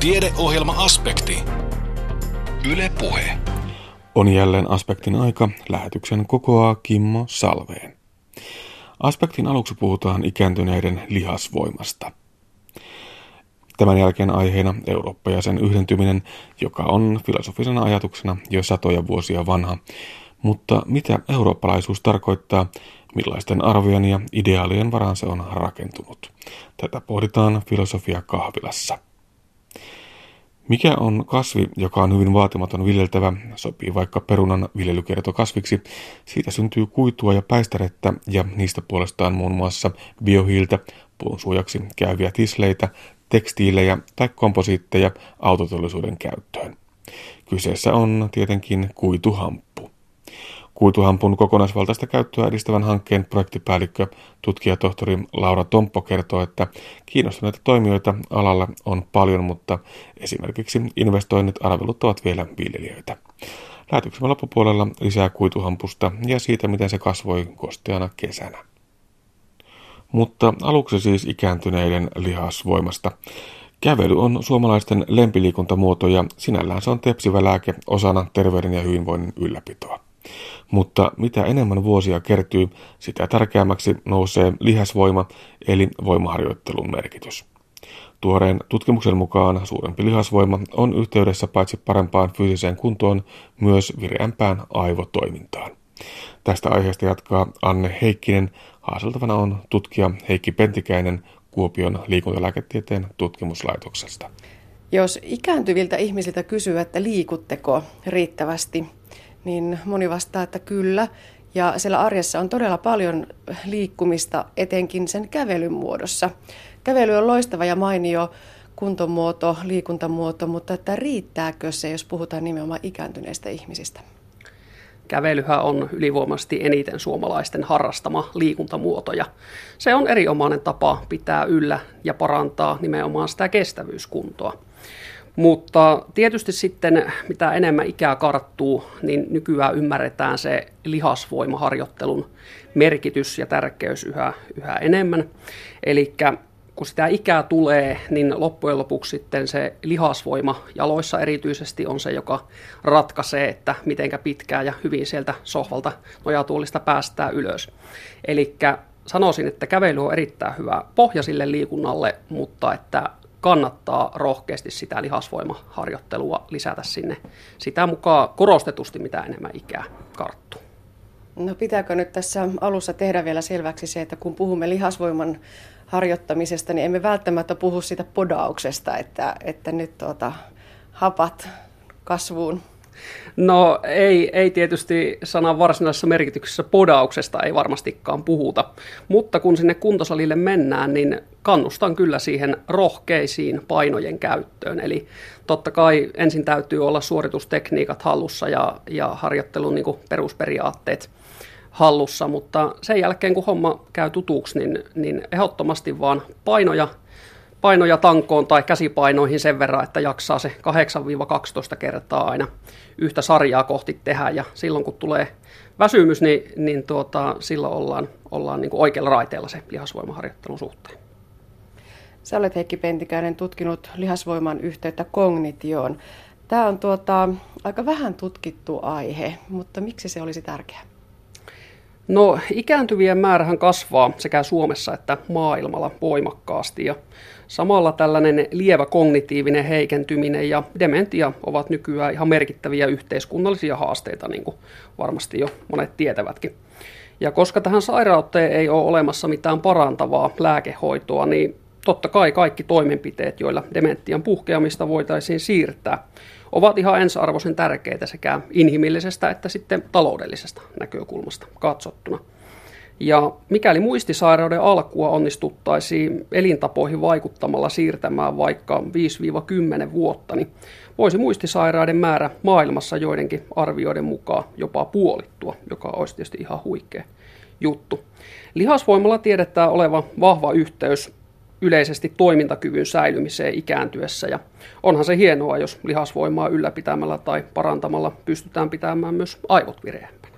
Tiedeohjelma-aspekti. Yle Puhe. On jälleen aspektin aika. Lähetyksen kokoaa Kimmo Salveen. Aspektin aluksi puhutaan ikääntyneiden lihasvoimasta. Tämän jälkeen aiheena Eurooppa ja sen yhdentyminen, joka on filosofisena ajatuksena jo satoja vuosia vanha. Mutta mitä eurooppalaisuus tarkoittaa, millaisten arvojen ja ideaalien varaan se on rakentunut? Tätä pohditaan filosofia kahvilassa. Mikä on kasvi, joka on hyvin vaatimaton viljeltävä, sopii vaikka perunan viljelykiertokasviksi. Siitä syntyy kuitua ja päistärettä ja niistä puolestaan muun muassa biohiiltä, puun suojaksi käyviä tisleitä, tekstiilejä tai komposiitteja autotollisuuden käyttöön. Kyseessä on tietenkin kuituhamppu. Kuituhampun kokonaisvaltaista käyttöä edistävän hankkeen projektipäällikkö, tutkijatohtori Laura Tomppo kertoo, että kiinnostuneita toimijoita alalla on paljon, mutta esimerkiksi investoinnit arveluttavat vielä viljelijöitä. Lähetyksemme loppupuolella lisää kuituhampusta ja siitä, miten se kasvoi kosteana kesänä. Mutta aluksi siis ikääntyneiden lihasvoimasta. Kävely on suomalaisten lempiliikuntamuoto ja sinällään se on tepsivä lääke osana terveyden ja hyvinvoinnin ylläpitoa. Mutta mitä enemmän vuosia kertyy, sitä tärkeämmäksi nousee lihasvoima eli voimaharjoittelun merkitys. Tuoreen tutkimuksen mukaan suurempi lihasvoima on yhteydessä paitsi parempaan fyysiseen kuntoon, myös vireämpään aivotoimintaan. Tästä aiheesta jatkaa Anne Heikkinen. Haaseltavana on tutkija Heikki Pentikäinen Kuopion liikuntalääketieteen tutkimuslaitoksesta. Jos ikääntyviltä ihmisiltä kysyy, että liikutteko riittävästi, niin moni vastaa, että kyllä. Ja siellä arjessa on todella paljon liikkumista, etenkin sen kävelyn muodossa. Kävely on loistava ja mainio kuntomuoto, liikuntamuoto, mutta että riittääkö se, jos puhutaan nimenomaan ikääntyneistä ihmisistä? Kävelyhän on ylivoimaisesti eniten suomalaisten harrastama liikuntamuoto ja se on erinomainen tapa pitää yllä ja parantaa nimenomaan sitä kestävyyskuntoa. Mutta tietysti sitten mitä enemmän ikää karttuu, niin nykyään ymmärretään se lihasvoimaharjoittelun merkitys ja tärkeys yhä, yhä enemmän. Eli kun sitä ikää tulee, niin loppujen lopuksi sitten se lihasvoima jaloissa erityisesti on se, joka ratkaisee, että mitenkä pitkään ja hyvin sieltä sohvalta nojatuolista päästään ylös. Eli sanoisin, että kävely on erittäin hyvä pohja sille liikunnalle, mutta että kannattaa rohkeasti sitä lihasvoimaharjoittelua lisätä sinne sitä mukaan korostetusti, mitä enemmän ikää karttuu. No pitääkö nyt tässä alussa tehdä vielä selväksi se, että kun puhumme lihasvoiman harjoittamisesta, niin emme välttämättä puhu siitä podauksesta, että, että nyt tuota, hapat kasvuun No ei, ei tietysti sanan varsinaisessa merkityksessä podauksesta ei varmastikaan puhuta, mutta kun sinne kuntosalille mennään, niin kannustan kyllä siihen rohkeisiin painojen käyttöön. Eli totta kai ensin täytyy olla suoritustekniikat hallussa ja, ja harjoittelun niin perusperiaatteet hallussa, mutta sen jälkeen kun homma käy tutuksi, niin, niin ehdottomasti vaan painoja – painoja tankoon tai käsipainoihin sen verran, että jaksaa se 8-12 kertaa aina yhtä sarjaa kohti tehdä. Ja silloin kun tulee väsymys, niin, niin tuota, silloin ollaan, ollaan niin kuin oikealla raiteella se lihasvoimaharjoittelun suhteen. Sä olet Heikki Pentikäinen tutkinut lihasvoiman yhteyttä kognitioon. Tämä on tuota, aika vähän tutkittu aihe, mutta miksi se olisi tärkeä? No ikääntyvien määrähän kasvaa sekä Suomessa että maailmalla voimakkaasti ja samalla tällainen lievä kognitiivinen heikentyminen ja dementia ovat nykyään ihan merkittäviä yhteiskunnallisia haasteita, niin kuin varmasti jo monet tietävätkin. Ja koska tähän sairauteen ei ole olemassa mitään parantavaa lääkehoitoa, niin totta kai kaikki toimenpiteet, joilla dementian puhkeamista voitaisiin siirtää, ovat ihan ensiarvoisen tärkeitä sekä inhimillisestä että sitten taloudellisesta näkökulmasta katsottuna. Ja mikäli muistisairauden alkua onnistuttaisiin elintapoihin vaikuttamalla siirtämään vaikka 5-10 vuotta, niin voisi muistisairaiden määrä maailmassa joidenkin arvioiden mukaan jopa puolittua, joka olisi tietysti ihan huikea juttu. Lihasvoimalla tiedetään oleva vahva yhteys yleisesti toimintakyvyn säilymiseen ikääntyessä. Ja onhan se hienoa, jos lihasvoimaa ylläpitämällä tai parantamalla pystytään pitämään myös aivot vireämpänä.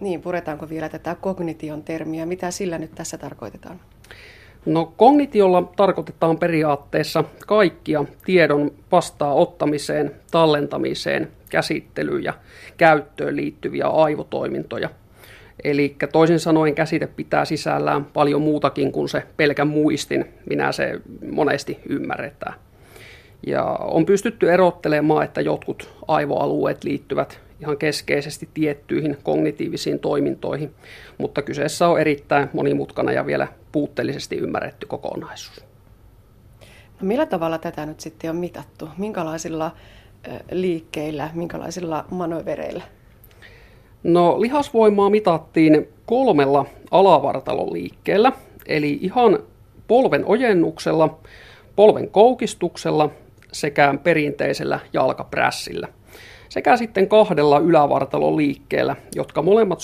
Niin, puretaanko vielä tätä kognition termiä? Mitä sillä nyt tässä tarkoitetaan? No kognitiolla tarkoitetaan periaatteessa kaikkia tiedon vastaanottamiseen, tallentamiseen, käsittelyyn ja käyttöön liittyviä aivotoimintoja. Eli toisin sanoen käsite pitää sisällään paljon muutakin kuin se pelkän muistin, minä se monesti ymmärretään. Ja on pystytty erottelemaan, että jotkut aivoalueet liittyvät ihan keskeisesti tiettyihin kognitiivisiin toimintoihin, mutta kyseessä on erittäin monimutkainen ja vielä puutteellisesti ymmärretty kokonaisuus. No millä tavalla tätä nyt sitten on mitattu? Minkälaisilla liikkeillä, minkälaisilla manövereillä? No lihasvoimaa mitattiin kolmella alavartalon liikkeellä, eli ihan polven ojennuksella, polven koukistuksella sekä perinteisellä jalkaprässillä – sekä sitten kahdella ylävartalon liikkeellä, jotka molemmat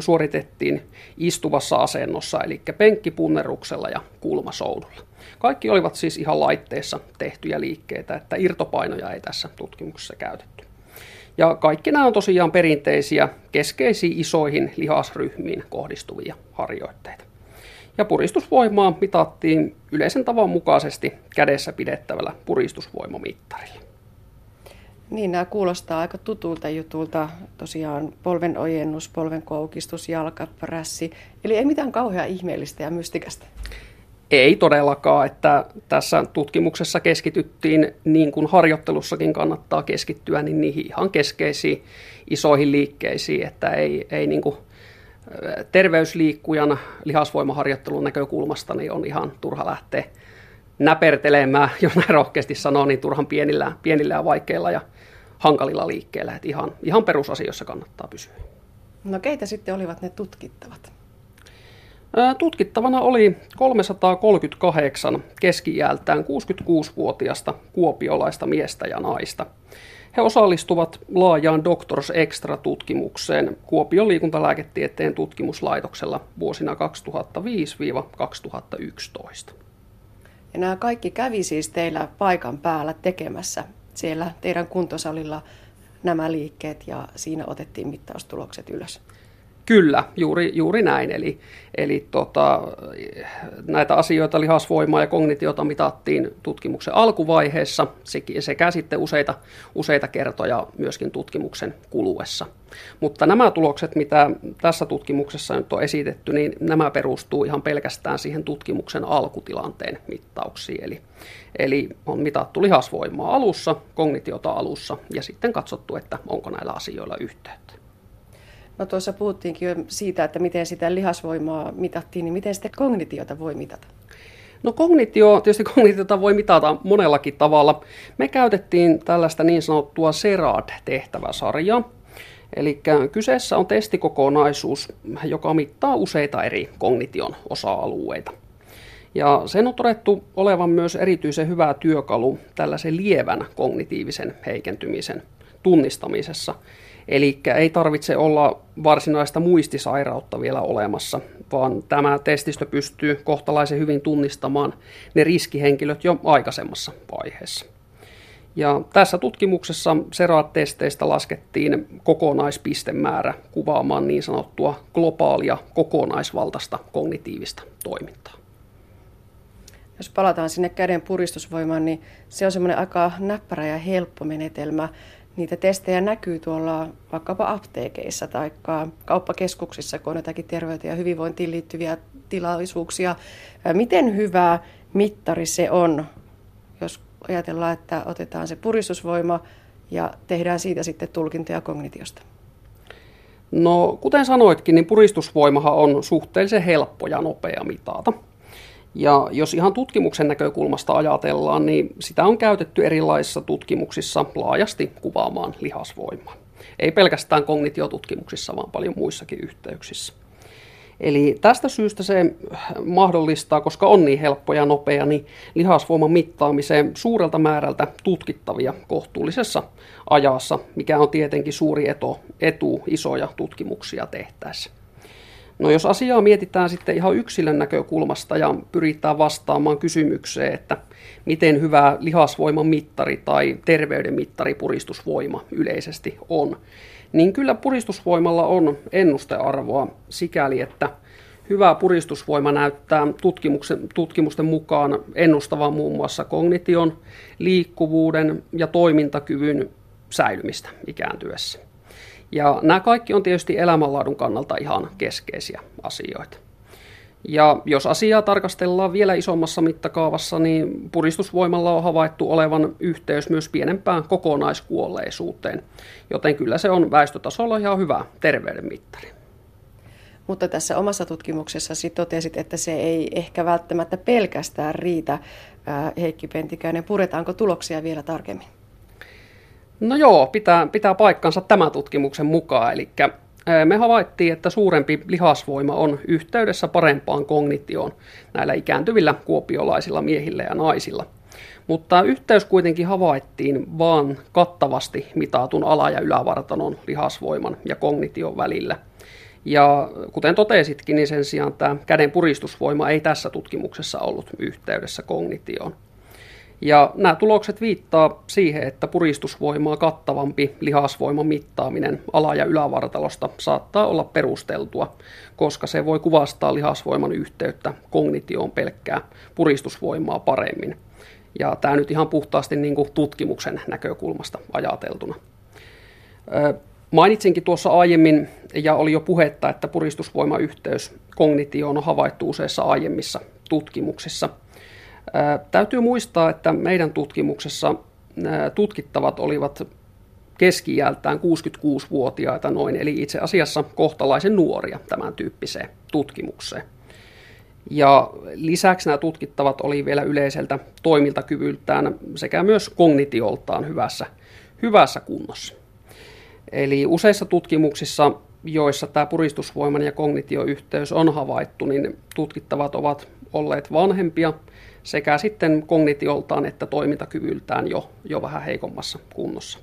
suoritettiin istuvassa asennossa, eli penkkipunneruksella ja kulmasoudulla. Kaikki olivat siis ihan laitteessa tehtyjä liikkeitä, että irtopainoja ei tässä tutkimuksessa käytetty. Ja kaikki nämä on tosiaan perinteisiä, keskeisiin isoihin lihasryhmiin kohdistuvia harjoitteita. Ja puristusvoimaa mitattiin yleisen tavan mukaisesti kädessä pidettävällä puristusvoimamittarilla. Niin, nämä kuulostaa aika tutulta jutulta. Tosiaan polven ojennus, polven koukistus, jalkaprässi. Eli ei mitään kauhean ihmeellistä ja mystikästä. Ei todellakaan, että tässä tutkimuksessa keskityttiin, niin kuin harjoittelussakin kannattaa keskittyä, niin niihin ihan keskeisiin isoihin liikkeisiin, että ei, ei niin kuin terveysliikkujan lihasvoimaharjoittelun näkökulmasta niin on ihan turha lähteä näpertelemään, jos näin rohkeasti sanoo, niin turhan pienillä, pienillä ja vaikeilla ja hankalilla liikkeillä. Että ihan, ihan perusasioissa kannattaa pysyä. No keitä sitten olivat ne tutkittavat? Tutkittavana oli 338 keski-iältään 66-vuotiasta kuopiolaista miestä ja naista. He osallistuvat laajaan Doctors Extra-tutkimukseen Kuopion liikuntalääketieteen tutkimuslaitoksella vuosina 2005-2011. Ja nämä kaikki kävi siis teillä paikan päällä tekemässä siellä teidän kuntosalilla nämä liikkeet ja siinä otettiin mittaustulokset ylös. Kyllä, juuri, juuri näin. Eli, eli tota, näitä asioita, lihasvoimaa ja kognitiota mitattiin tutkimuksen alkuvaiheessa sekä sitten useita, useita kertoja myöskin tutkimuksen kuluessa. Mutta nämä tulokset, mitä tässä tutkimuksessa nyt on esitetty, niin nämä perustuu ihan pelkästään siihen tutkimuksen alkutilanteen mittauksiin. Eli, eli on mitattu lihasvoimaa alussa, kognitiota alussa ja sitten katsottu, että onko näillä asioilla yhteyttä. No tuossa puhuttiinkin jo siitä, että miten sitä lihasvoimaa mitattiin, niin miten sitten kognitiota voi mitata? No kognitio, tietysti kognitiota voi mitata monellakin tavalla. Me käytettiin tällaista niin sanottua SERAD-tehtäväsarjaa. Eli kyseessä on testikokonaisuus, joka mittaa useita eri kognition osa-alueita. Ja sen on todettu olevan myös erityisen hyvä työkalu tällaisen lievän kognitiivisen heikentymisen tunnistamisessa. Eli ei tarvitse olla varsinaista muistisairautta vielä olemassa, vaan tämä testistö pystyy kohtalaisen hyvin tunnistamaan ne riskihenkilöt jo aikaisemmassa vaiheessa. Ja tässä tutkimuksessa SERAT-testeistä laskettiin kokonaispistemäärä kuvaamaan niin sanottua globaalia kokonaisvaltaista kognitiivista toimintaa. Jos palataan sinne käden puristusvoimaan, niin se on semmoinen aika näppärä ja helppo menetelmä. Niitä testejä näkyy tuolla vaikkapa apteekeissa tai kauppakeskuksissa, kun on jotakin terveyteen ja hyvinvointiin liittyviä tilaisuuksia. Miten hyvä mittari se on, jos ajatellaan, että otetaan se puristusvoima ja tehdään siitä sitten tulkintoja kognitiosta? No, kuten sanoitkin, niin puristusvoimahan on suhteellisen helppo ja nopea mitata. Ja jos ihan tutkimuksen näkökulmasta ajatellaan, niin sitä on käytetty erilaisissa tutkimuksissa laajasti kuvaamaan lihasvoimaa. Ei pelkästään kognitiotutkimuksissa, vaan paljon muissakin yhteyksissä. Eli tästä syystä se mahdollistaa, koska on niin helppo ja nopea, niin lihasvoiman mittaamiseen suurelta määrältä tutkittavia kohtuullisessa ajassa, mikä on tietenkin suuri etu, etu isoja tutkimuksia tehtäessä. No jos asiaa mietitään sitten ihan yksilön näkökulmasta ja pyritään vastaamaan kysymykseen, että miten hyvä lihasvoiman mittari tai terveyden mittari puristusvoima yleisesti on, niin kyllä puristusvoimalla on ennustearvoa sikäli, että Hyvä puristusvoima näyttää tutkimusten mukaan ennustavan muun muassa kognition, liikkuvuuden ja toimintakyvyn säilymistä ikääntyessä. Ja nämä kaikki on tietysti elämänlaadun kannalta ihan keskeisiä asioita. Ja jos asiaa tarkastellaan vielä isommassa mittakaavassa, niin puristusvoimalla on havaittu olevan yhteys myös pienempään kokonaiskuolleisuuteen, joten kyllä se on väestötasolla ihan hyvä terveydenmittari. Mutta tässä omassa tutkimuksessasi totesit, että se ei ehkä välttämättä pelkästään riitä. Heikki Pentikäinen, puretaanko tuloksia vielä tarkemmin? No joo, pitää, pitää paikkansa tämän tutkimuksen mukaan. Eli me havaittiin, että suurempi lihasvoima on yhteydessä parempaan kognitioon näillä ikääntyvillä kuopiolaisilla miehillä ja naisilla. Mutta yhteys kuitenkin havaittiin vaan kattavasti mitatun ala- ja ylävartanon lihasvoiman ja kognition välillä. Ja kuten totesitkin, niin sen sijaan tämä käden puristusvoima ei tässä tutkimuksessa ollut yhteydessä kognitioon. Ja nämä tulokset viittaa siihen, että puristusvoimaa kattavampi lihasvoiman mittaaminen ala- ja ylävartalosta saattaa olla perusteltua, koska se voi kuvastaa lihasvoiman yhteyttä kognitioon pelkkää puristusvoimaa paremmin. Ja tämä nyt ihan puhtaasti niin kuin tutkimuksen näkökulmasta ajateltuna. Mainitsinkin tuossa aiemmin, ja oli jo puhetta, että puristusvoimayhteys kognitioon on havaittu useissa aiemmissa tutkimuksissa – Täytyy muistaa, että meidän tutkimuksessa tutkittavat olivat keski-iältään 66-vuotiaita noin, eli itse asiassa kohtalaisen nuoria tämän tyyppiseen tutkimukseen. Ja lisäksi nämä tutkittavat oli vielä yleiseltä toimintakyvyltään sekä myös kognitioltaan hyvässä, hyvässä kunnossa. Eli useissa tutkimuksissa, joissa tämä puristusvoiman ja kognitioyhteys on havaittu, niin tutkittavat ovat olleet vanhempia – sekä sitten kognitioltaan että toimintakyvyltään jo, jo vähän heikommassa kunnossa.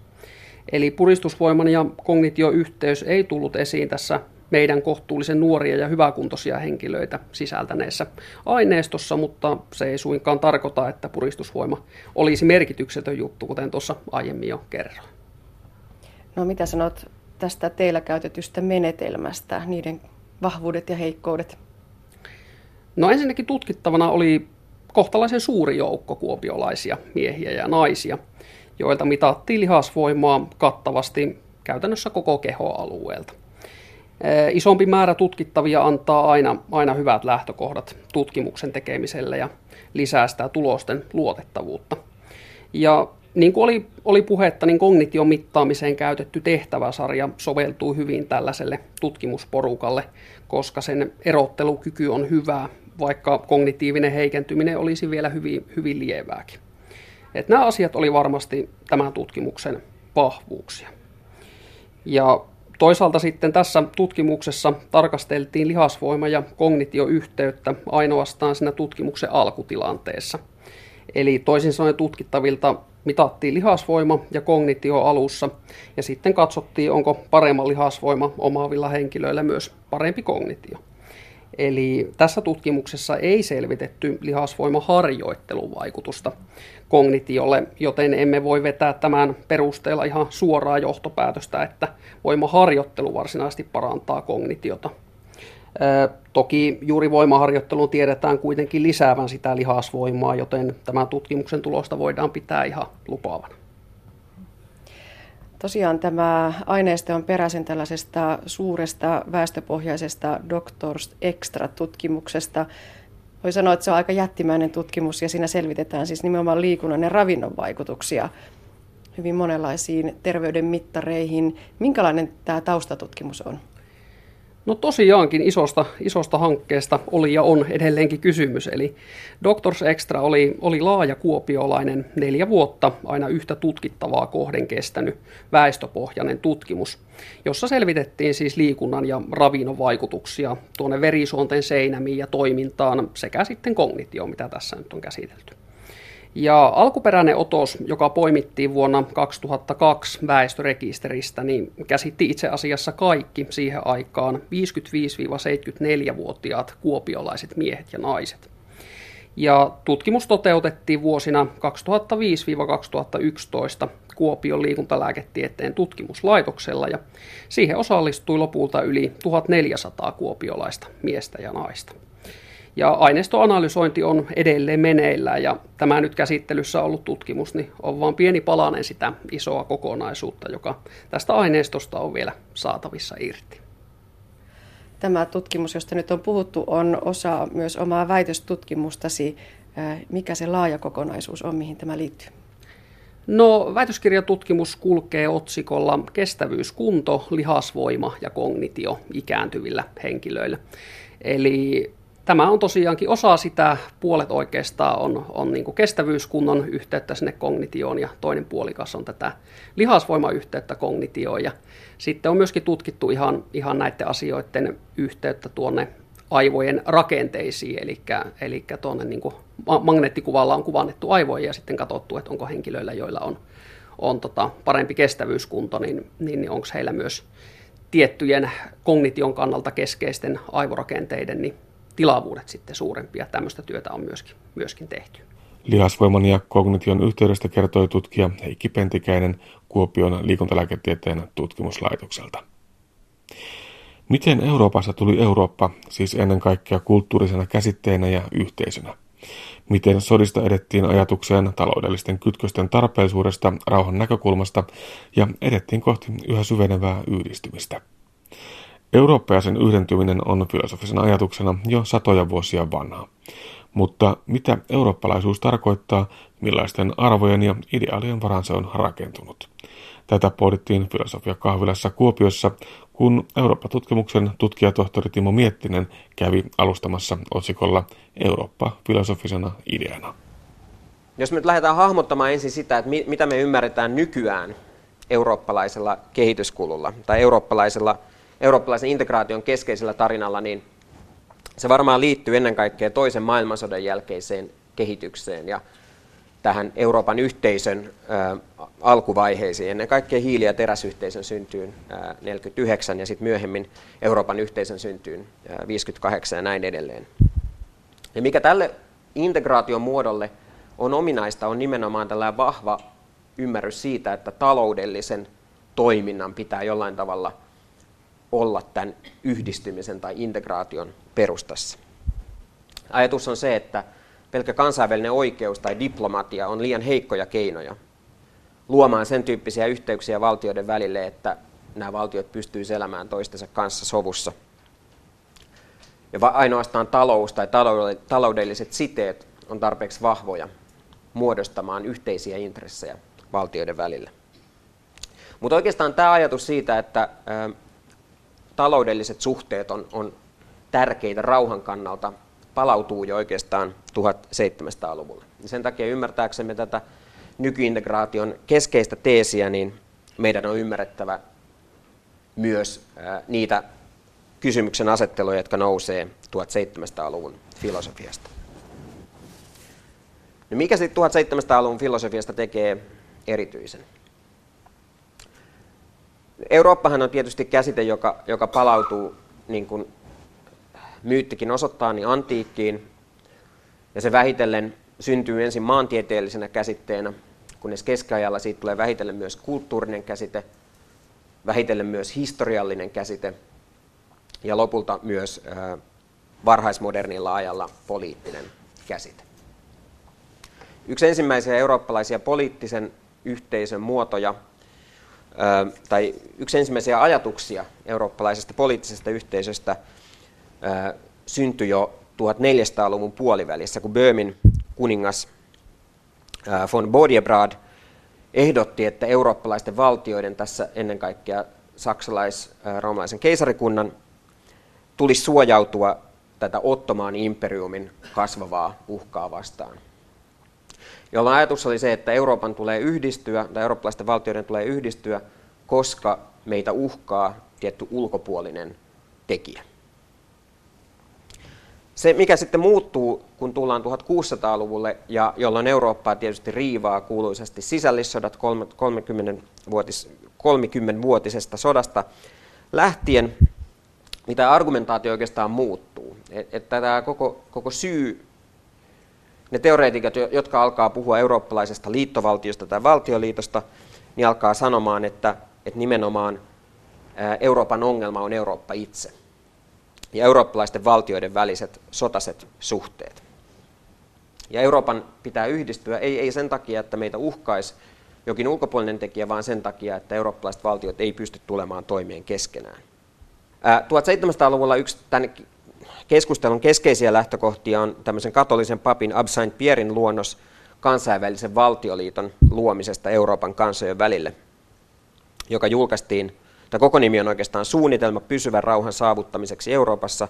Eli puristusvoiman ja kognitioyhteys ei tullut esiin tässä meidän kohtuullisen nuoria ja hyväkuntoisia henkilöitä sisältäneessä aineistossa, mutta se ei suinkaan tarkoita, että puristusvoima olisi merkityksetön juttu, kuten tuossa aiemmin jo kerroin. No mitä sanot tästä teillä käytetystä menetelmästä, niiden vahvuudet ja heikkoudet? No ensinnäkin tutkittavana oli kohtalaisen suuri joukko kuopiolaisia miehiä ja naisia, joilta mitattiin lihasvoimaa kattavasti käytännössä koko kehoalueelta. Isompi määrä tutkittavia antaa aina, aina hyvät lähtökohdat tutkimuksen tekemiselle ja lisää sitä tulosten luotettavuutta. Ja niin kuin oli, oli puhetta, niin kognition mittaamiseen käytetty tehtäväsarja soveltuu hyvin tällaiselle tutkimusporukalle, koska sen erottelukyky on hyvää vaikka kognitiivinen heikentyminen olisi vielä hyvin, hyvin lievääkin. Et nämä asiat oli varmasti tämän tutkimuksen vahvuuksia. Ja toisaalta sitten tässä tutkimuksessa tarkasteltiin lihasvoima- ja kognitioyhteyttä ainoastaan siinä tutkimuksen alkutilanteessa. Eli toisin sanoen tutkittavilta mitattiin lihasvoima ja kognitio alussa ja sitten katsottiin, onko paremman lihasvoima omaavilla henkilöillä myös parempi kognitio. Eli tässä tutkimuksessa ei selvitetty lihasvoimaharjoittelun vaikutusta kognitiolle, joten emme voi vetää tämän perusteella ihan suoraa johtopäätöstä, että voimaharjoittelu varsinaisesti parantaa kognitiota. Toki juuri voimaharjoittelun tiedetään kuitenkin lisäävän sitä lihasvoimaa, joten tämän tutkimuksen tulosta voidaan pitää ihan lupaavana. Tosiaan tämä aineisto on peräisin tällaisesta suuresta väestöpohjaisesta Doctors Extra-tutkimuksesta. Voi sanoa, että se on aika jättimäinen tutkimus ja siinä selvitetään siis nimenomaan liikunnan ja ravinnon vaikutuksia hyvin monenlaisiin terveyden mittareihin. Minkälainen tämä taustatutkimus on? No tosiaankin isosta, isosta hankkeesta oli ja on edelleenkin kysymys. Eli Doctors Extra oli, oli laaja kuopiolainen neljä vuotta aina yhtä tutkittavaa kohden kestänyt väestöpohjainen tutkimus, jossa selvitettiin siis liikunnan ja ravinnon vaikutuksia tuonne verisuonten seinämiin ja toimintaan sekä sitten kognitioon, mitä tässä nyt on käsitelty. Ja alkuperäinen otos, joka poimittiin vuonna 2002 väestörekisteristä, niin käsitti itse asiassa kaikki siihen aikaan 55-74-vuotiaat kuopiolaiset miehet ja naiset. Ja tutkimus toteutettiin vuosina 2005-2011 Kuopion liikuntalääketieteen tutkimuslaitoksella ja siihen osallistui lopulta yli 1400 kuopiolaista miestä ja naista. Ja aineistoanalysointi on edelleen meneillään ja tämä nyt käsittelyssä ollut tutkimus niin on vain pieni palanen sitä isoa kokonaisuutta, joka tästä aineistosta on vielä saatavissa irti. Tämä tutkimus, josta nyt on puhuttu, on osa myös omaa väitöstutkimustasi. Mikä se laaja kokonaisuus on, mihin tämä liittyy? No, väitöskirjatutkimus kulkee otsikolla Kestävyyskunto, lihasvoima ja kognitio ikääntyvillä henkilöillä. Eli tämä on tosiaankin osa sitä, puolet oikeastaan on, on niin kestävyyskunnon yhteyttä sinne kognitioon ja toinen puolikas on tätä lihasvoimayhteyttä kognitioon. Ja sitten on myöskin tutkittu ihan, ihan näiden asioiden yhteyttä tuonne aivojen rakenteisiin, eli, eli tuonne niin kuin magneettikuvalla on kuvannettu aivoja ja sitten katsottu, että onko henkilöillä, joilla on, on tota parempi kestävyyskunto, niin, niin, niin onko heillä myös tiettyjen kognition kannalta keskeisten aivorakenteiden niin tilavuudet sitten suurempia. Tämmöistä työtä on myöskin, myöskin tehty. Lihasvoiman ja kognition yhteydestä kertoi tutkija Heikki Pentikäinen Kuopion liikuntalääketieteen tutkimuslaitokselta. Miten Euroopassa tuli Eurooppa, siis ennen kaikkea kulttuurisena käsitteenä ja yhteisönä? Miten sodista edettiin ajatukseen taloudellisten kytkösten tarpeellisuudesta rauhan näkökulmasta ja edettiin kohti yhä syvenevää yhdistymistä? Eurooppa ja sen yhdentyminen on filosofisena ajatuksena jo satoja vuosia vanha. Mutta mitä eurooppalaisuus tarkoittaa, millaisten arvojen ja ideaalien varaan se on rakentunut? Tätä pohdittiin filosofia kahvilassa Kuopiossa, kun Eurooppa-tutkimuksen tutkijatohtori Timo Miettinen kävi alustamassa otsikolla Eurooppa filosofisena ideana. Jos me nyt lähdetään hahmottamaan ensin sitä, että mitä me ymmärretään nykyään eurooppalaisella kehityskululla tai eurooppalaisella, eurooppalaisen integraation keskeisellä tarinalla, niin se varmaan liittyy ennen kaikkea toisen maailmansodan jälkeiseen kehitykseen ja tähän Euroopan yhteisön alkuvaiheisiin, ennen kaikkea hiili- ja teräsyhteisön syntyyn 1949 ja sitten myöhemmin Euroopan yhteisön syntyyn 1958 ja näin edelleen. Ja mikä tälle integraation muodolle on ominaista, on nimenomaan tällainen vahva ymmärrys siitä, että taloudellisen toiminnan pitää jollain tavalla olla tämän yhdistymisen tai integraation perustassa. Ajatus on se, että pelkkä kansainvälinen oikeus tai diplomatia on liian heikkoja keinoja luomaan sen tyyppisiä yhteyksiä valtioiden välille, että nämä valtiot pystyisivät elämään toistensa kanssa sovussa. Ja ainoastaan talous tai taloudelliset siteet on tarpeeksi vahvoja muodostamaan yhteisiä intressejä valtioiden välillä. Mutta oikeastaan tämä ajatus siitä, että taloudelliset suhteet on, on tärkeitä rauhan kannalta, palautuu jo oikeastaan 1700-luvulle. Ja sen takia ymmärtääksemme tätä nykyintegraation keskeistä teesiä, niin meidän on ymmärrettävä myös niitä kysymyksen asetteluja, jotka nousee 1700-luvun filosofiasta. No mikä sitten 1700-luvun filosofiasta tekee erityisen? Eurooppahan on tietysti käsite, joka, joka palautuu, niin kuin myyttikin osoittaa, niin antiikkiin. Ja se vähitellen syntyy ensin maantieteellisenä käsitteenä, kunnes keskiajalla siitä tulee vähitellen myös kulttuurinen käsite, vähitellen myös historiallinen käsite ja lopulta myös varhaismodernilla ajalla poliittinen käsite. Yksi ensimmäisiä eurooppalaisia poliittisen yhteisön muotoja, tai yksi ensimmäisiä ajatuksia eurooppalaisesta poliittisesta yhteisöstä syntyi jo 1400-luvun puolivälissä, kun Böömin kuningas von Bodiebrad ehdotti, että eurooppalaisten valtioiden, tässä ennen kaikkea saksalais-roomalaisen keisarikunnan, tulisi suojautua tätä Ottomaan imperiumin kasvavaa uhkaa vastaan. Jolloin ajatus oli se, että Euroopan tulee yhdistyä, tai eurooppalaisten valtioiden tulee yhdistyä, koska meitä uhkaa tietty ulkopuolinen tekijä. Se, mikä sitten muuttuu, kun tullaan 1600-luvulle, ja jolloin Eurooppaa tietysti riivaa kuuluisesti sisällissodat 30-vuotis, 30-vuotisesta sodasta lähtien, mitä argumentaatio oikeastaan muuttuu. Että tämä koko, koko syy ne teoreetikot, jotka alkaa puhua eurooppalaisesta liittovaltiosta tai valtioliitosta, niin alkaa sanomaan, että, että nimenomaan Euroopan ongelma on Eurooppa itse ja eurooppalaisten valtioiden väliset sotaset suhteet. Ja Euroopan pitää yhdistyä ei, ei sen takia, että meitä uhkaisi jokin ulkopuolinen tekijä, vaan sen takia, että eurooppalaiset valtiot ei pysty tulemaan toimeen keskenään. 1700-luvulla yksi tämän keskustelun keskeisiä lähtökohtia on tämmöisen katolisen papin Absaint Pierin luonnos kansainvälisen valtioliiton luomisesta Euroopan kansojen välille, joka julkaistiin, tai koko nimi on oikeastaan Suunnitelma pysyvän rauhan saavuttamiseksi Euroopassa,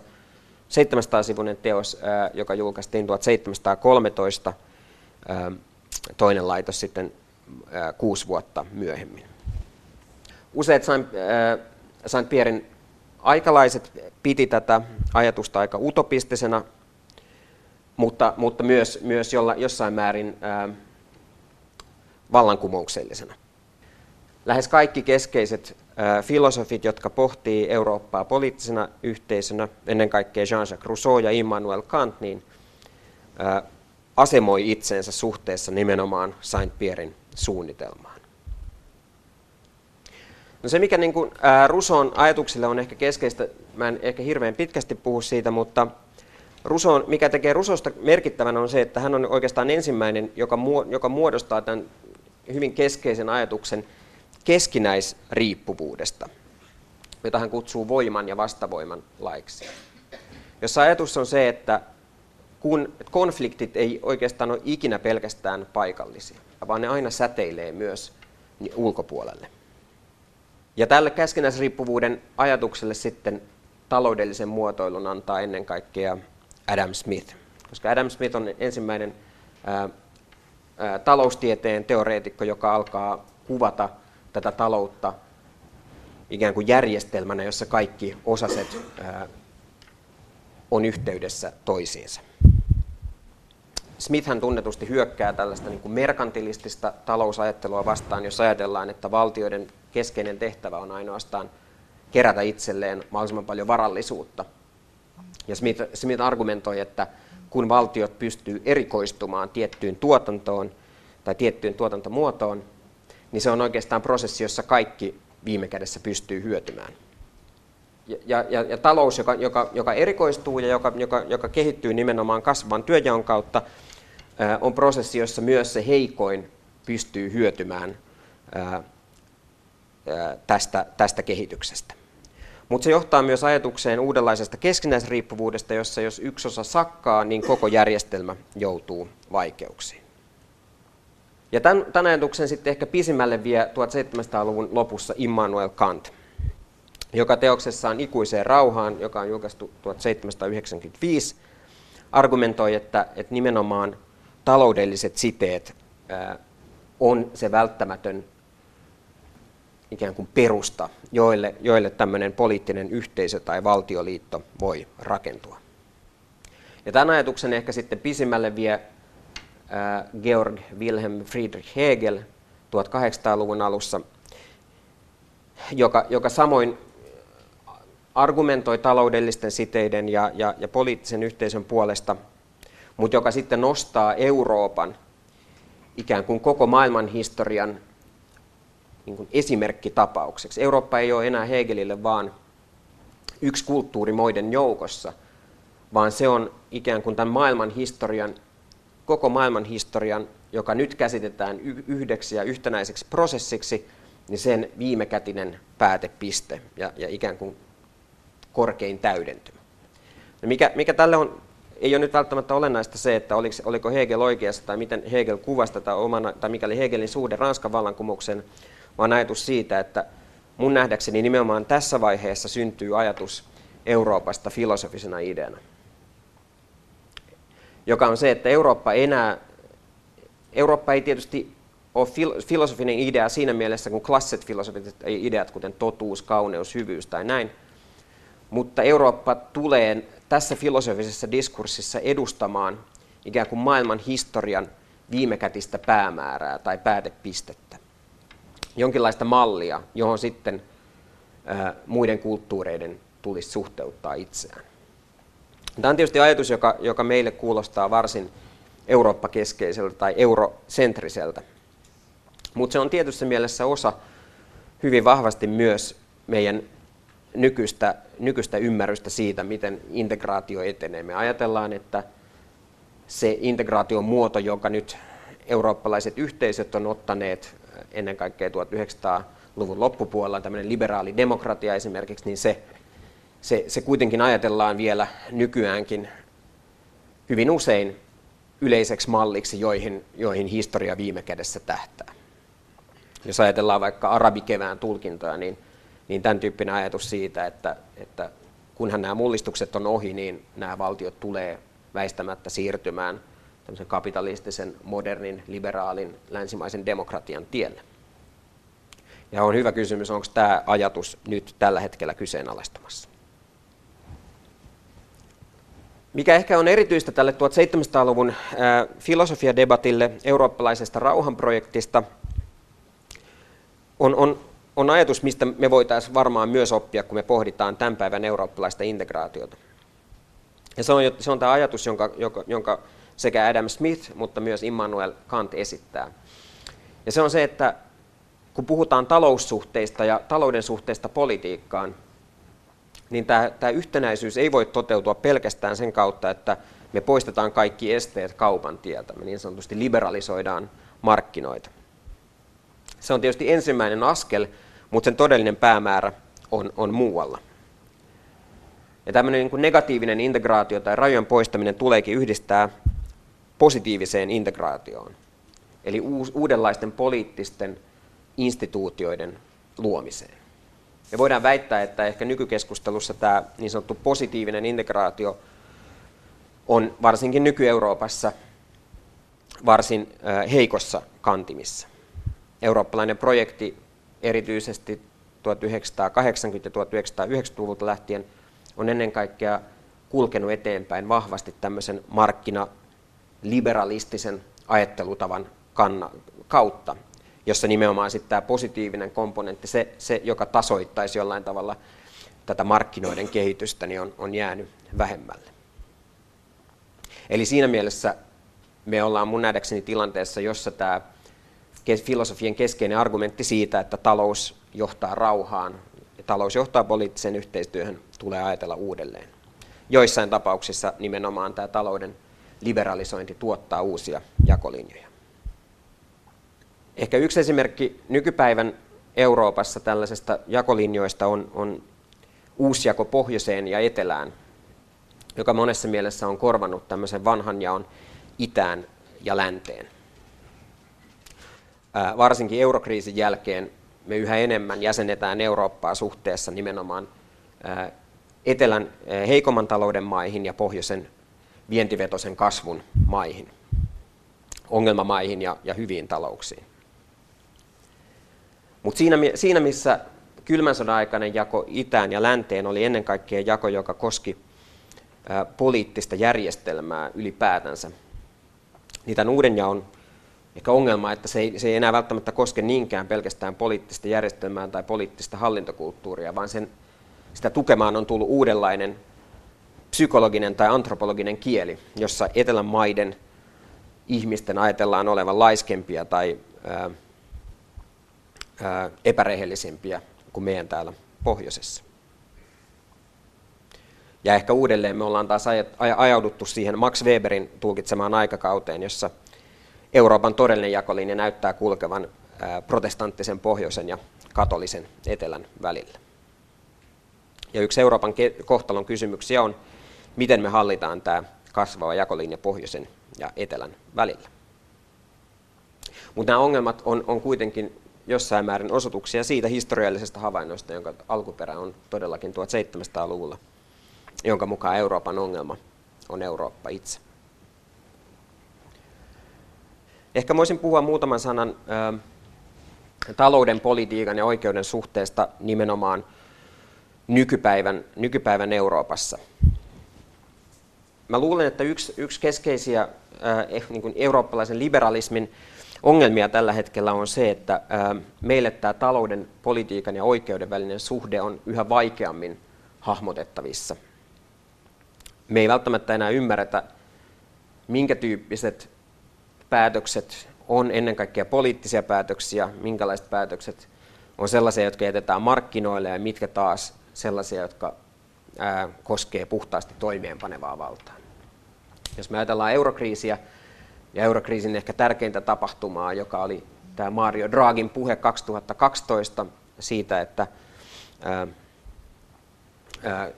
700-sivuinen teos, joka julkaistiin 1713, toinen laitos sitten kuusi vuotta myöhemmin. Useat Saint Pierin aikalaiset piti tätä ajatusta aika utopistisena, mutta, mutta myös, myös jolla, jossain määrin ää, vallankumouksellisena. Lähes kaikki keskeiset ää, filosofit, jotka pohtii Eurooppaa poliittisena yhteisönä, ennen kaikkea Jean-Jacques Rousseau ja Immanuel Kant, niin ää, asemoi itsensä suhteessa nimenomaan Saint-Pierin suunnitelmaan. No se, mikä niin kuin, ää, Ruson ajatuksille on ehkä keskeistä, mä en ehkä hirveän pitkästi puhu siitä, mutta Ruson, mikä tekee Rusosta merkittävän on se, että hän on oikeastaan ensimmäinen, joka, joka muodostaa tämän hyvin keskeisen ajatuksen keskinäisriippuvuudesta, jota hän kutsuu voiman ja vastavoiman laiksi. Jossa ajatus on se, että kun konfliktit ei oikeastaan ole ikinä pelkästään paikallisia, vaan ne aina säteilee myös ulkopuolelle. Ja tälle keskinäisriippuvuuden ajatukselle sitten taloudellisen muotoilun antaa ennen kaikkea Adam Smith, koska Adam Smith on ensimmäinen ää, ää, taloustieteen teoreetikko, joka alkaa kuvata tätä taloutta ikään kuin järjestelmänä, jossa kaikki osaset ää, on yhteydessä toisiinsa. Smithhän tunnetusti hyökkää tällaista niin kuin merkantilistista talousajattelua vastaan, jos ajatellaan, että valtioiden keskeinen tehtävä on ainoastaan kerätä itselleen mahdollisimman paljon varallisuutta. Ja Smith, Smith argumentoi, että kun valtiot pystyy erikoistumaan tiettyyn tuotantoon tai tiettyyn tuotantomuotoon, niin se on oikeastaan prosessi, jossa kaikki viime kädessä pystyy hyötymään. Ja, ja, ja talous, joka, joka, joka erikoistuu ja joka, joka, joka kehittyy nimenomaan kasvavan työjaon kautta, on prosessi, jossa myös se heikoin pystyy hyötymään tästä, tästä kehityksestä. Mutta se johtaa myös ajatukseen uudenlaisesta keskinäisriippuvuudesta, jossa jos yksi osa sakkaa, niin koko järjestelmä joutuu vaikeuksiin. Ja tämän, tämän ajatuksen sitten ehkä pisimmälle vie 1700-luvun lopussa Immanuel Kant, joka teoksessaan Ikuiseen rauhaan, joka on julkaistu 1795, argumentoi, että, että nimenomaan taloudelliset siteet on se välttämätön ikään kuin perusta, joille, joille tämmöinen poliittinen yhteisö tai valtioliitto voi rakentua. Ja tämän ajatuksen ehkä sitten pisimmälle vie Georg Wilhelm Friedrich Hegel 1800-luvun alussa, joka, joka samoin argumentoi taloudellisten siteiden ja, ja, ja poliittisen yhteisön puolesta – mutta joka sitten nostaa Euroopan ikään kuin koko maailman historian niin kuin esimerkkitapaukseksi. Eurooppa ei ole enää Hegelille vaan yksi kulttuuri joukossa, vaan se on ikään kuin tämän maailman historian, koko maailman historian, joka nyt käsitetään yhdeksi ja yhtenäiseksi prosessiksi, niin sen viimekätinen päätepiste ja, ja ikään kuin korkein täydentymä. Ja mikä, mikä tälle on ei ole nyt välttämättä olennaista se, että oliko, oliko Hegel oikeassa tai miten Hegel kuvasi tätä omana, tai mikäli Hegelin suhde Ranskan vallankumouksen, vaan ajatus siitä, että mun nähdäkseni nimenomaan tässä vaiheessa syntyy ajatus Euroopasta filosofisena ideana. Joka on se, että Eurooppa enää, Eurooppa ei tietysti ole filosofinen idea siinä mielessä, kun klasset filosofiset ideat, kuten totuus, kauneus, hyvyys tai näin, mutta Eurooppa tulee tässä filosofisessa diskurssissa edustamaan ikään kuin maailman historian viimekätistä päämäärää tai päätepistettä. Jonkinlaista mallia, johon sitten muiden kulttuureiden tulisi suhteuttaa itseään. Tämä on tietysti ajatus, joka, joka meille kuulostaa varsin Eurooppa-keskeiseltä tai eurocentriseltä. Mutta se on tietyssä mielessä osa hyvin vahvasti myös meidän nykyistä, nykyistä ymmärrystä siitä, miten integraatio etenee. Me ajatellaan, että se integraation muoto, joka nyt eurooppalaiset yhteisöt on ottaneet ennen kaikkea 1900-luvun loppupuolella, tämmöinen liberaali demokratia esimerkiksi, niin se, se, se kuitenkin ajatellaan vielä nykyäänkin hyvin usein yleiseksi malliksi, joihin, joihin historia viime kädessä tähtää. Jos ajatellaan vaikka arabikevään tulkintoja, niin, niin tämän tyyppinen ajatus siitä, että, että kunhan nämä mullistukset on ohi, niin nämä valtiot tulee väistämättä siirtymään tämmöisen kapitalistisen, modernin, liberaalin, länsimaisen demokratian tielle. Ja on hyvä kysymys, onko tämä ajatus nyt tällä hetkellä kyseenalaistamassa. Mikä ehkä on erityistä tälle 1700-luvun filosofiadebatille eurooppalaisesta rauhanprojektista, on, on, on ajatus, mistä me voitaisiin varmaan myös oppia, kun me pohditaan tämän päivän eurooppalaista integraatiota. Ja se on, se on tämä ajatus, jonka, jonka, jonka sekä Adam Smith, mutta myös Immanuel Kant esittää. Ja se on se, että kun puhutaan taloussuhteista ja talouden suhteista politiikkaan, niin tämä, tämä yhtenäisyys ei voi toteutua pelkästään sen kautta, että me poistetaan kaikki esteet kaupan tieltä, me niin sanotusti liberalisoidaan markkinoita. Se on tietysti ensimmäinen askel, mutta sen todellinen päämäärä on, on muualla. Ja tämmöinen niin kuin negatiivinen integraatio tai rajojen poistaminen tuleekin yhdistää positiiviseen integraatioon, eli uudenlaisten poliittisten instituutioiden luomiseen. Me voidaan väittää, että ehkä nykykeskustelussa tämä niin sanottu positiivinen integraatio on varsinkin nyky-Euroopassa varsin heikossa kantimissa. Eurooppalainen projekti erityisesti 1980- ja 1990-luvulta lähtien on ennen kaikkea kulkenut eteenpäin vahvasti tämmöisen markkinaliberalistisen ajattelutavan kautta, jossa nimenomaan sitten tämä positiivinen komponentti, se, se joka tasoittaisi jollain tavalla tätä markkinoiden kehitystä, niin on, on jäänyt vähemmälle. Eli siinä mielessä me ollaan mun nähdäkseni tilanteessa, jossa tämä filosofien keskeinen argumentti siitä, että talous johtaa rauhaan ja talous johtaa poliittiseen yhteistyöhön, tulee ajatella uudelleen. Joissain tapauksissa nimenomaan tämä talouden liberalisointi tuottaa uusia jakolinjoja. Ehkä yksi esimerkki nykypäivän Euroopassa tällaisesta jakolinjoista on, on uusjako pohjoiseen ja etelään, joka monessa mielessä on korvannut tämmöisen vanhan jaon itään ja länteen. Varsinkin eurokriisin jälkeen me yhä enemmän jäsenetään Eurooppaa suhteessa nimenomaan etelän heikomman talouden maihin ja pohjoisen vientivetoisen kasvun maihin, ongelmamaihin ja, ja hyviin talouksiin. Mutta siinä, siinä, missä kylmän sodan aikainen jako itään ja länteen oli ennen kaikkea jako, joka koski poliittista järjestelmää ylipäätänsä, niin tämän uuden jaon ehkä ongelma, että se ei, se ei enää välttämättä koske niinkään pelkästään poliittista järjestelmää tai poliittista hallintokulttuuria, vaan sen, sitä tukemaan on tullut uudenlainen psykologinen tai antropologinen kieli, jossa etelän maiden ihmisten ajatellaan olevan laiskempia tai ää, ää, epärehellisempiä kuin meidän täällä pohjoisessa. Ja ehkä uudelleen me ollaan taas ajauduttu siihen Max Weberin tulkitsemaan aikakauteen, jossa Euroopan todellinen jakolinja näyttää kulkevan protestanttisen pohjoisen ja katolisen etelän välillä. Ja yksi Euroopan kohtalon kysymyksiä on, miten me hallitaan tämä kasvava jakolinja pohjoisen ja etelän välillä. Mutta nämä ongelmat on, on kuitenkin jossain määrin osoituksia siitä historiallisesta havainnosta, jonka alkuperä on todellakin 1700-luvulla, jonka mukaan Euroopan ongelma on Eurooppa itse. Ehkä voisin puhua muutaman sanan ö, talouden, politiikan ja oikeuden suhteesta nimenomaan nykypäivän, nykypäivän Euroopassa. Mä luulen, että yksi, yksi keskeisiä äh, niin kuin eurooppalaisen liberalismin ongelmia tällä hetkellä on se, että äh, meille tämä talouden, politiikan ja oikeuden välinen suhde on yhä vaikeammin hahmotettavissa. Me ei välttämättä enää ymmärretä, minkä tyyppiset päätökset on ennen kaikkea poliittisia päätöksiä, minkälaiset päätökset on sellaisia, jotka jätetään markkinoille ja mitkä taas sellaisia, jotka ää, koskee puhtaasti toimeenpanevaa valtaa. Jos me ajatellaan eurokriisiä ja eurokriisin ehkä tärkeintä tapahtumaa, joka oli tämä Mario Draghin puhe 2012 siitä, että ää, ää,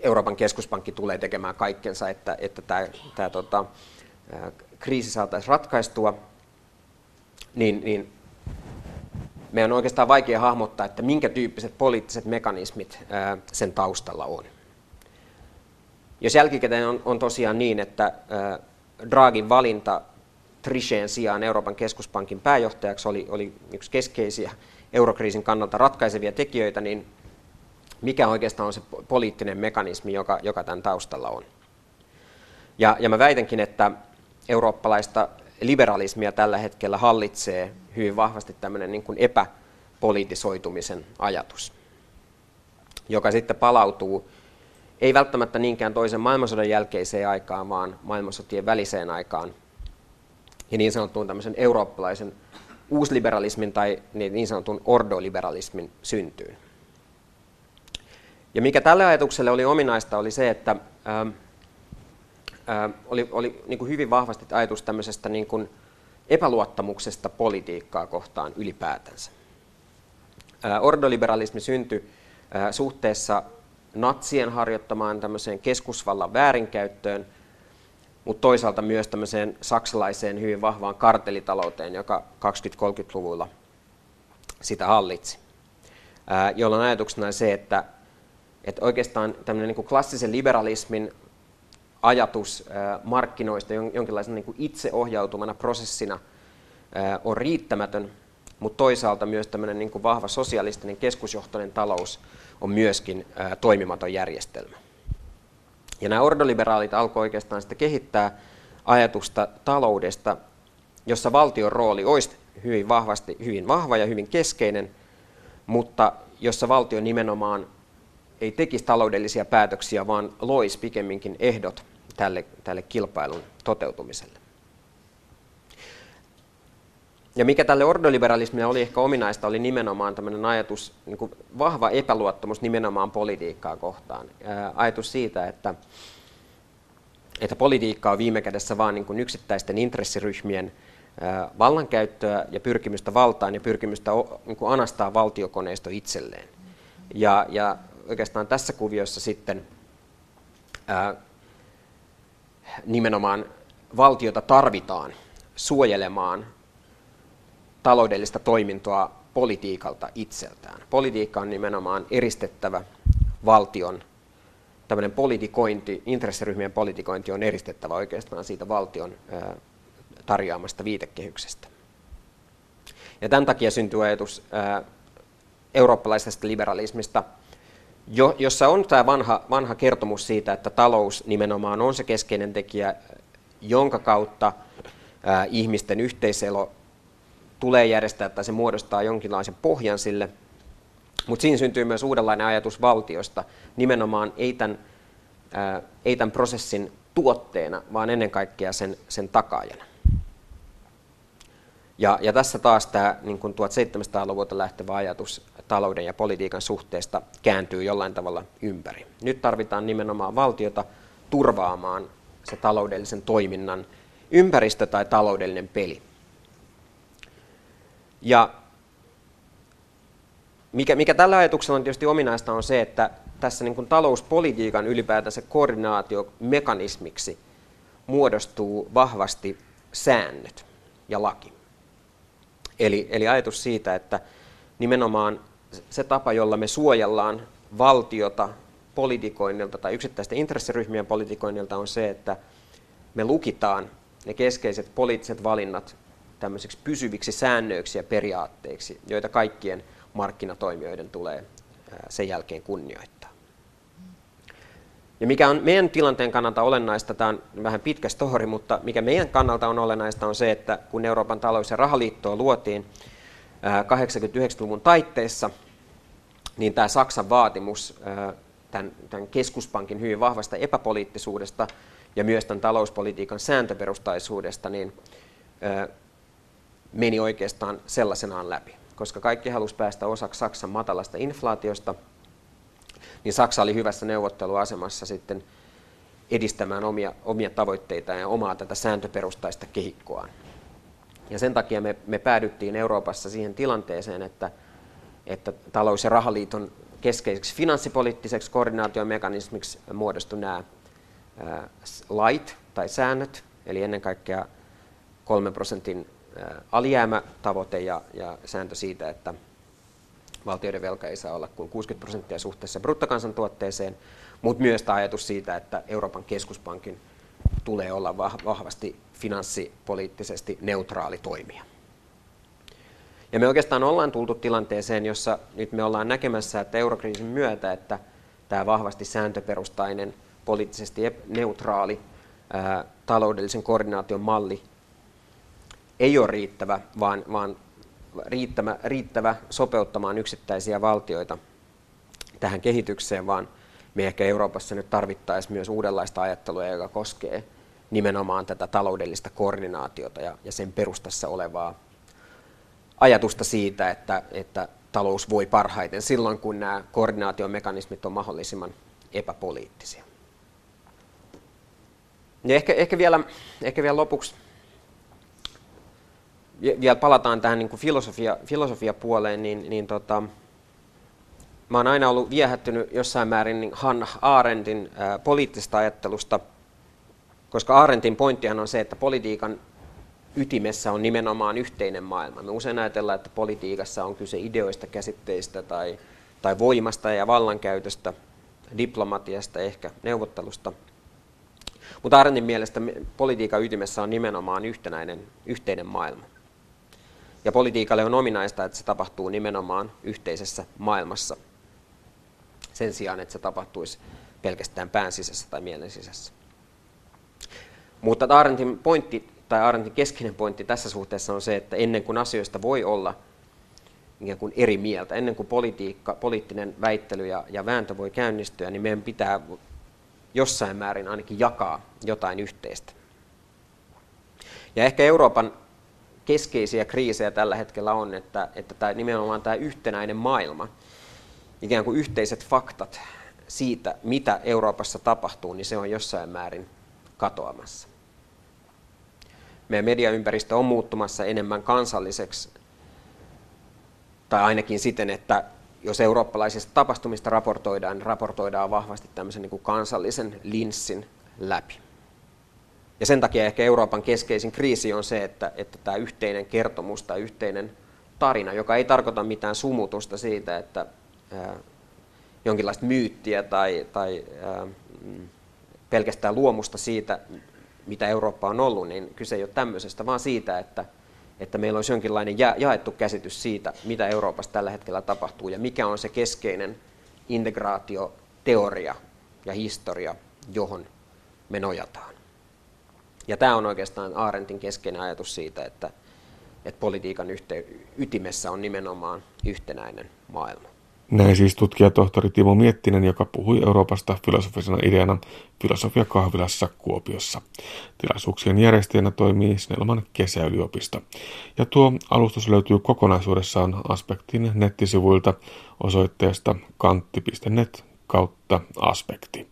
Euroopan keskuspankki tulee tekemään kaikkensa, että, että tämä, tämä tota, kriisi saataisiin ratkaistua, niin, niin meidän on oikeastaan vaikea hahmottaa, että minkä tyyppiset poliittiset mekanismit ää, sen taustalla on. Jos jälkikäteen on, on tosiaan niin, että ää, Draghin valinta Trichén sijaan Euroopan keskuspankin pääjohtajaksi oli, oli yksi keskeisiä eurokriisin kannalta ratkaisevia tekijöitä, niin mikä oikeastaan on se poliittinen mekanismi, joka, joka tämän taustalla on. Ja, ja mä väitänkin, että eurooppalaista liberalismia tällä hetkellä hallitsee hyvin vahvasti tämmöinen niin kuin epäpolitisoitumisen ajatus, joka sitten palautuu ei välttämättä niinkään toisen maailmansodan jälkeiseen aikaan, vaan maailmansotien väliseen aikaan ja niin sanottuun tämmöisen eurooppalaisen uusliberalismin tai niin sanotun ordoliberalismin syntyyn. Ja mikä tälle ajatukselle oli ominaista, oli se, että ää, oli, oli niin kuin hyvin vahvasti ajatus tämmöisestä niin kuin epäluottamuksesta politiikkaa kohtaan ylipäätänsä. Ää, ordoliberalismi syntyi suhteessa natsien harjoittamaan tämmöiseen keskusvallan väärinkäyttöön, mutta toisaalta myös tämmöiseen saksalaiseen hyvin vahvaan kartelitalouteen, joka 20-30-luvulla sitä hallitsi. Jolloin ajatuksena se, että että oikeastaan tämmöinen niin klassisen liberalismin ajatus markkinoista jonkinlaisena niin kuin itseohjautumana prosessina on riittämätön, mutta toisaalta myös tämmöinen niin kuin vahva sosialistinen keskusjohtoinen talous on myöskin toimimaton järjestelmä. Ja nämä ordoliberaalit alkoivat oikeastaan sitten kehittää ajatusta taloudesta, jossa valtion rooli olisi hyvin vahvasti, hyvin vahva ja hyvin keskeinen, mutta jossa valtio nimenomaan ei tekisi taloudellisia päätöksiä, vaan loisi pikemminkin ehdot tälle, tälle kilpailun toteutumiselle. Ja mikä tälle ordoliberalismille oli ehkä ominaista, oli nimenomaan tämmöinen ajatus, niin kuin vahva epäluottamus nimenomaan politiikkaa kohtaan. Ajatus siitä, että, että politiikka on viime kädessä vain niin yksittäisten intressiryhmien vallankäyttöä ja pyrkimystä valtaan ja pyrkimystä niin kuin anastaa valtiokoneisto itselleen. Ja, ja oikeastaan tässä kuviossa sitten nimenomaan valtiota tarvitaan suojelemaan taloudellista toimintoa politiikalta itseltään. Politiikka on nimenomaan eristettävä valtion, tämmöinen politikointi, intressiryhmien politikointi on eristettävä oikeastaan siitä valtion tarjoamasta viitekehyksestä. Ja tämän takia syntyy ajatus eurooppalaisesta liberalismista – jo, jossa on tämä vanha, vanha kertomus siitä, että talous nimenomaan on se keskeinen tekijä, jonka kautta ää, ihmisten yhteiselo tulee järjestää tai se muodostaa jonkinlaisen pohjan sille. Mutta siinä syntyy myös uudenlainen ajatus valtiosta, nimenomaan ei tämän, ää, ei tämän prosessin tuotteena, vaan ennen kaikkea sen, sen takaajana. Ja, ja tässä taas tämä niin 1700-luvulta lähtevä ajatus talouden ja politiikan suhteesta kääntyy jollain tavalla ympäri. Nyt tarvitaan nimenomaan valtiota turvaamaan se taloudellisen toiminnan ympäristö tai taloudellinen peli. Ja mikä, mikä tällä ajatuksella on tietysti ominaista on se, että tässä niin talouspolitiikan ylipäätänsä koordinaatiomekanismiksi muodostuu vahvasti säännöt ja laki. Eli, eli ajatus siitä, että nimenomaan se tapa, jolla me suojellaan valtiota politikoinnilta tai yksittäisten intressiryhmien politikoinnilta on se, että me lukitaan ne keskeiset poliittiset valinnat tämmöisiksi pysyviksi säännöiksi ja periaatteiksi, joita kaikkien markkinatoimijoiden tulee sen jälkeen kunnioittaa. Ja mikä on meidän tilanteen kannalta olennaista, tämä on vähän pitkä story, mutta mikä meidän kannalta on olennaista on se, että kun Euroopan talous- ja rahaliittoa luotiin 89-luvun taitteessa, niin tämä Saksan vaatimus tämän, tämän keskuspankin hyvin vahvasta epäpoliittisuudesta ja myös tämän talouspolitiikan sääntöperustaisuudesta, niin meni oikeastaan sellaisenaan läpi. Koska kaikki halusi päästä osaksi Saksan matalasta inflaatiosta, niin Saksa oli hyvässä neuvotteluasemassa sitten edistämään omia, omia tavoitteitaan ja omaa tätä sääntöperustaista kehikkoaan. Ja sen takia me, me päädyttiin Euroopassa siihen tilanteeseen, että, että talous- ja rahaliiton keskeiseksi finanssipoliittiseksi koordinaatiomekanismiksi muodostui nämä lait tai säännöt, eli ennen kaikkea 3 prosentin alijäämätavoite ja, ja sääntö siitä, että valtioiden velka ei saa olla kuin 60 prosenttia suhteessa bruttokansantuotteeseen, mutta myös tämä ajatus siitä, että Euroopan keskuspankin tulee olla vahvasti finanssipoliittisesti neutraali toimija. Ja me oikeastaan ollaan tultu tilanteeseen, jossa nyt me ollaan näkemässä, että eurokriisin myötä, että tämä vahvasti sääntöperustainen, poliittisesti neutraali ää, taloudellisen koordinaation malli ei ole riittävä, vaan, vaan riittävä, riittävä sopeuttamaan yksittäisiä valtioita tähän kehitykseen, vaan me ehkä Euroopassa nyt tarvittaisiin myös uudenlaista ajattelua, joka koskee nimenomaan tätä taloudellista koordinaatiota ja, ja sen perustassa olevaa ajatusta siitä, että, että talous voi parhaiten silloin, kun nämä koordinaatiomekanismit on mahdollisimman epäpoliittisia. Ja ehkä, ehkä, vielä, ehkä vielä lopuksi vielä palataan tähän niin kuin filosofia, filosofiapuoleen, niin, niin tota, mä oon aina ollut viehättynyt jossain määrin niin Han Arendtin ää, poliittista ajattelusta, koska Arendtin pointtihan on se, että politiikan ytimessä on nimenomaan yhteinen maailma. Me usein ajatellaan, että politiikassa on kyse ideoista, käsitteistä tai, tai voimasta ja vallankäytöstä, diplomatiasta, ehkä neuvottelusta. Mutta Arendtin mielestä politiikan ytimessä on nimenomaan yhtenäinen, yhteinen maailma. Ja politiikalle on ominaista, että se tapahtuu nimenomaan yhteisessä maailmassa sen sijaan, että se tapahtuisi pelkästään pään sisässä tai mielen sisässä. Mutta Arendtin pointti tai Arendtin keskeinen pointti tässä suhteessa on se, että ennen kuin asioista voi olla ikään kuin eri mieltä, ennen kuin politiikka, poliittinen väittely ja, ja vääntö voi käynnistyä, niin meidän pitää jossain määrin ainakin jakaa jotain yhteistä. Ja ehkä Euroopan keskeisiä kriisejä tällä hetkellä on, että, että tämä, nimenomaan tämä yhtenäinen maailma, ikään kuin yhteiset faktat siitä, mitä Euroopassa tapahtuu, niin se on jossain määrin katoamassa. Meidän mediaympäristö on muuttumassa enemmän kansalliseksi, tai ainakin siten, että jos eurooppalaisista tapahtumista raportoidaan, niin raportoidaan vahvasti tämmöisen niin kuin kansallisen linssin läpi. Ja sen takia ehkä Euroopan keskeisin kriisi on se, että, että tämä yhteinen kertomus tai yhteinen tarina, joka ei tarkoita mitään sumutusta siitä, että ää, jonkinlaista myyttiä tai, tai ää, pelkästään luomusta siitä, mitä Eurooppa on ollut, niin kyse ei ole tämmöisestä, vaan siitä, että, että meillä olisi jonkinlainen ja, jaettu käsitys siitä, mitä Euroopassa tällä hetkellä tapahtuu ja mikä on se keskeinen integraatioteoria ja historia, johon me nojataan. Ja tämä on oikeastaan Aarentin keskeinen ajatus siitä, että, että politiikan yhte, ytimessä on nimenomaan yhtenäinen maailma. Näin siis tutkija tohtori Timo Miettinen, joka puhui Euroopasta filosofisena ideana Filosofia kahvilassa Kuopiossa. Tilaisuuksien järjestäjänä toimii Snellman kesäyliopisto. Ja tuo alustus löytyy kokonaisuudessaan Aspektin nettisivuilta osoitteesta kantti.net kautta aspekti.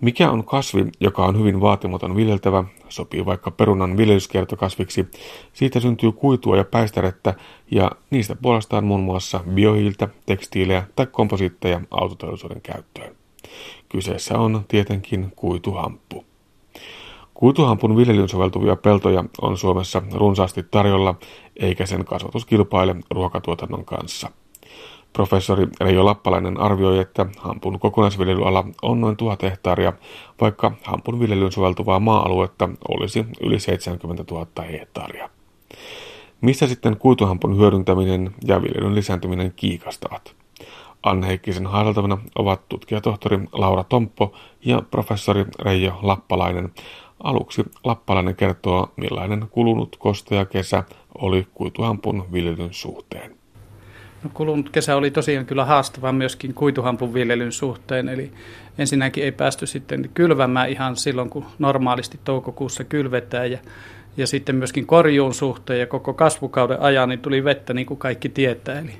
Mikä on kasvi, joka on hyvin vaatimaton viljeltävä, sopii vaikka perunan viljelyskertokasviksi, siitä syntyy kuitua ja päistärettä ja niistä puolestaan muun muassa biohiiltä, tekstiilejä tai komposiitteja autoteollisuuden käyttöön. Kyseessä on tietenkin kuituhamppu. Kuituhampun viljelyyn soveltuvia peltoja on Suomessa runsaasti tarjolla, eikä sen kasvatus kilpaile ruokatuotannon kanssa. Professori Reijo Lappalainen arvioi, että hampun kokonaisviljelyala on noin tuhat hehtaaria, vaikka hampun viljelyyn soveltuvaa maa-aluetta olisi yli 70 000 hehtaaria. Missä sitten kuituhampun hyödyntäminen ja viljelyn lisääntyminen kiikastavat? Anne Heikkisen haadeltavana ovat tutkijatohtori Laura Tomppo ja professori Reijo Lappalainen. Aluksi Lappalainen kertoo, millainen kulunut kosteja kesä oli kuituhampun viljelyn suhteen. No, kulunut kesä oli tosiaan kyllä haastava myöskin kuituhampun viljelyn suhteen, eli ensinnäkin ei päästy sitten kylvämään ihan silloin, kun normaalisti toukokuussa kylvetään, ja, ja sitten myöskin korjuun suhteen ja koko kasvukauden ajan niin tuli vettä niin kuin kaikki tietää. Eli,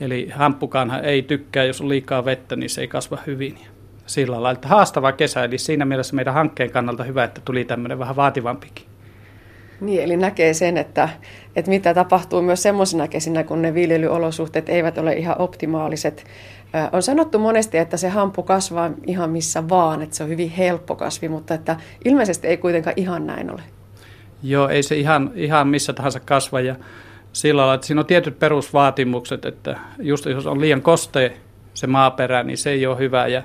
eli hamppukaanhan ei tykkää, jos on liikaa vettä, niin se ei kasva hyvin. Sillä lailla, että haastava kesä, eli siinä mielessä meidän hankkeen kannalta hyvä, että tuli tämmöinen vähän vaativampikin. Niin, eli näkee sen, että, että mitä tapahtuu myös semmoisena kesinä, kun ne viljelyolosuhteet eivät ole ihan optimaaliset. On sanottu monesti, että se hampu kasvaa ihan missä vaan, että se on hyvin helppo kasvi, mutta että ilmeisesti ei kuitenkaan ihan näin ole. Joo, ei se ihan, ihan missä tahansa kasva ja sillä lailla, että siinä on tietyt perusvaatimukset, että just jos on liian koste se maaperä, niin se ei ole hyvä ja,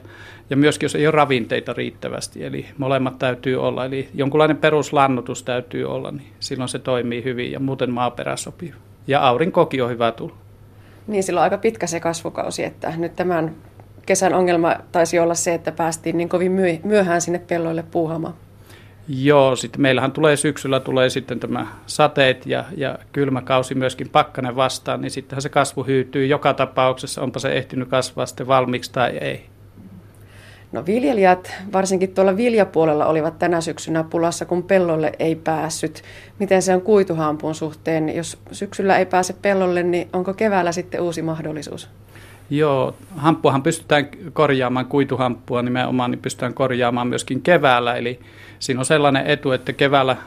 ja myöskin jos ei ole ravinteita riittävästi, eli molemmat täytyy olla, eli jonkunlainen peruslannotus täytyy olla, niin silloin se toimii hyvin ja muuten maaperä sopii. Ja aurinkokin on hyvä tulla. Niin, silloin aika pitkä se kasvukausi, että nyt tämän kesän ongelma taisi olla se, että päästiin niin kovin myöhään sinne pelloille puuhamaan. Joo, sitten meillähän tulee syksyllä tulee sitten tämä sateet ja, ja kylmä kausi myöskin pakkanen vastaan, niin sittenhän se kasvu hyytyy joka tapauksessa, onpa se ehtinyt kasvaa sitten valmiiksi tai ei. No viljelijät, varsinkin tuolla viljapuolella, olivat tänä syksynä pulassa, kun pellolle ei päässyt. Miten se on kuituhampun suhteen? Jos syksyllä ei pääse pellolle, niin onko keväällä sitten uusi mahdollisuus? Joo, hamppuahan pystytään korjaamaan, kuituhamppua nimenomaan, niin pystytään korjaamaan myöskin keväällä. Eli siinä on sellainen etu, että keväällä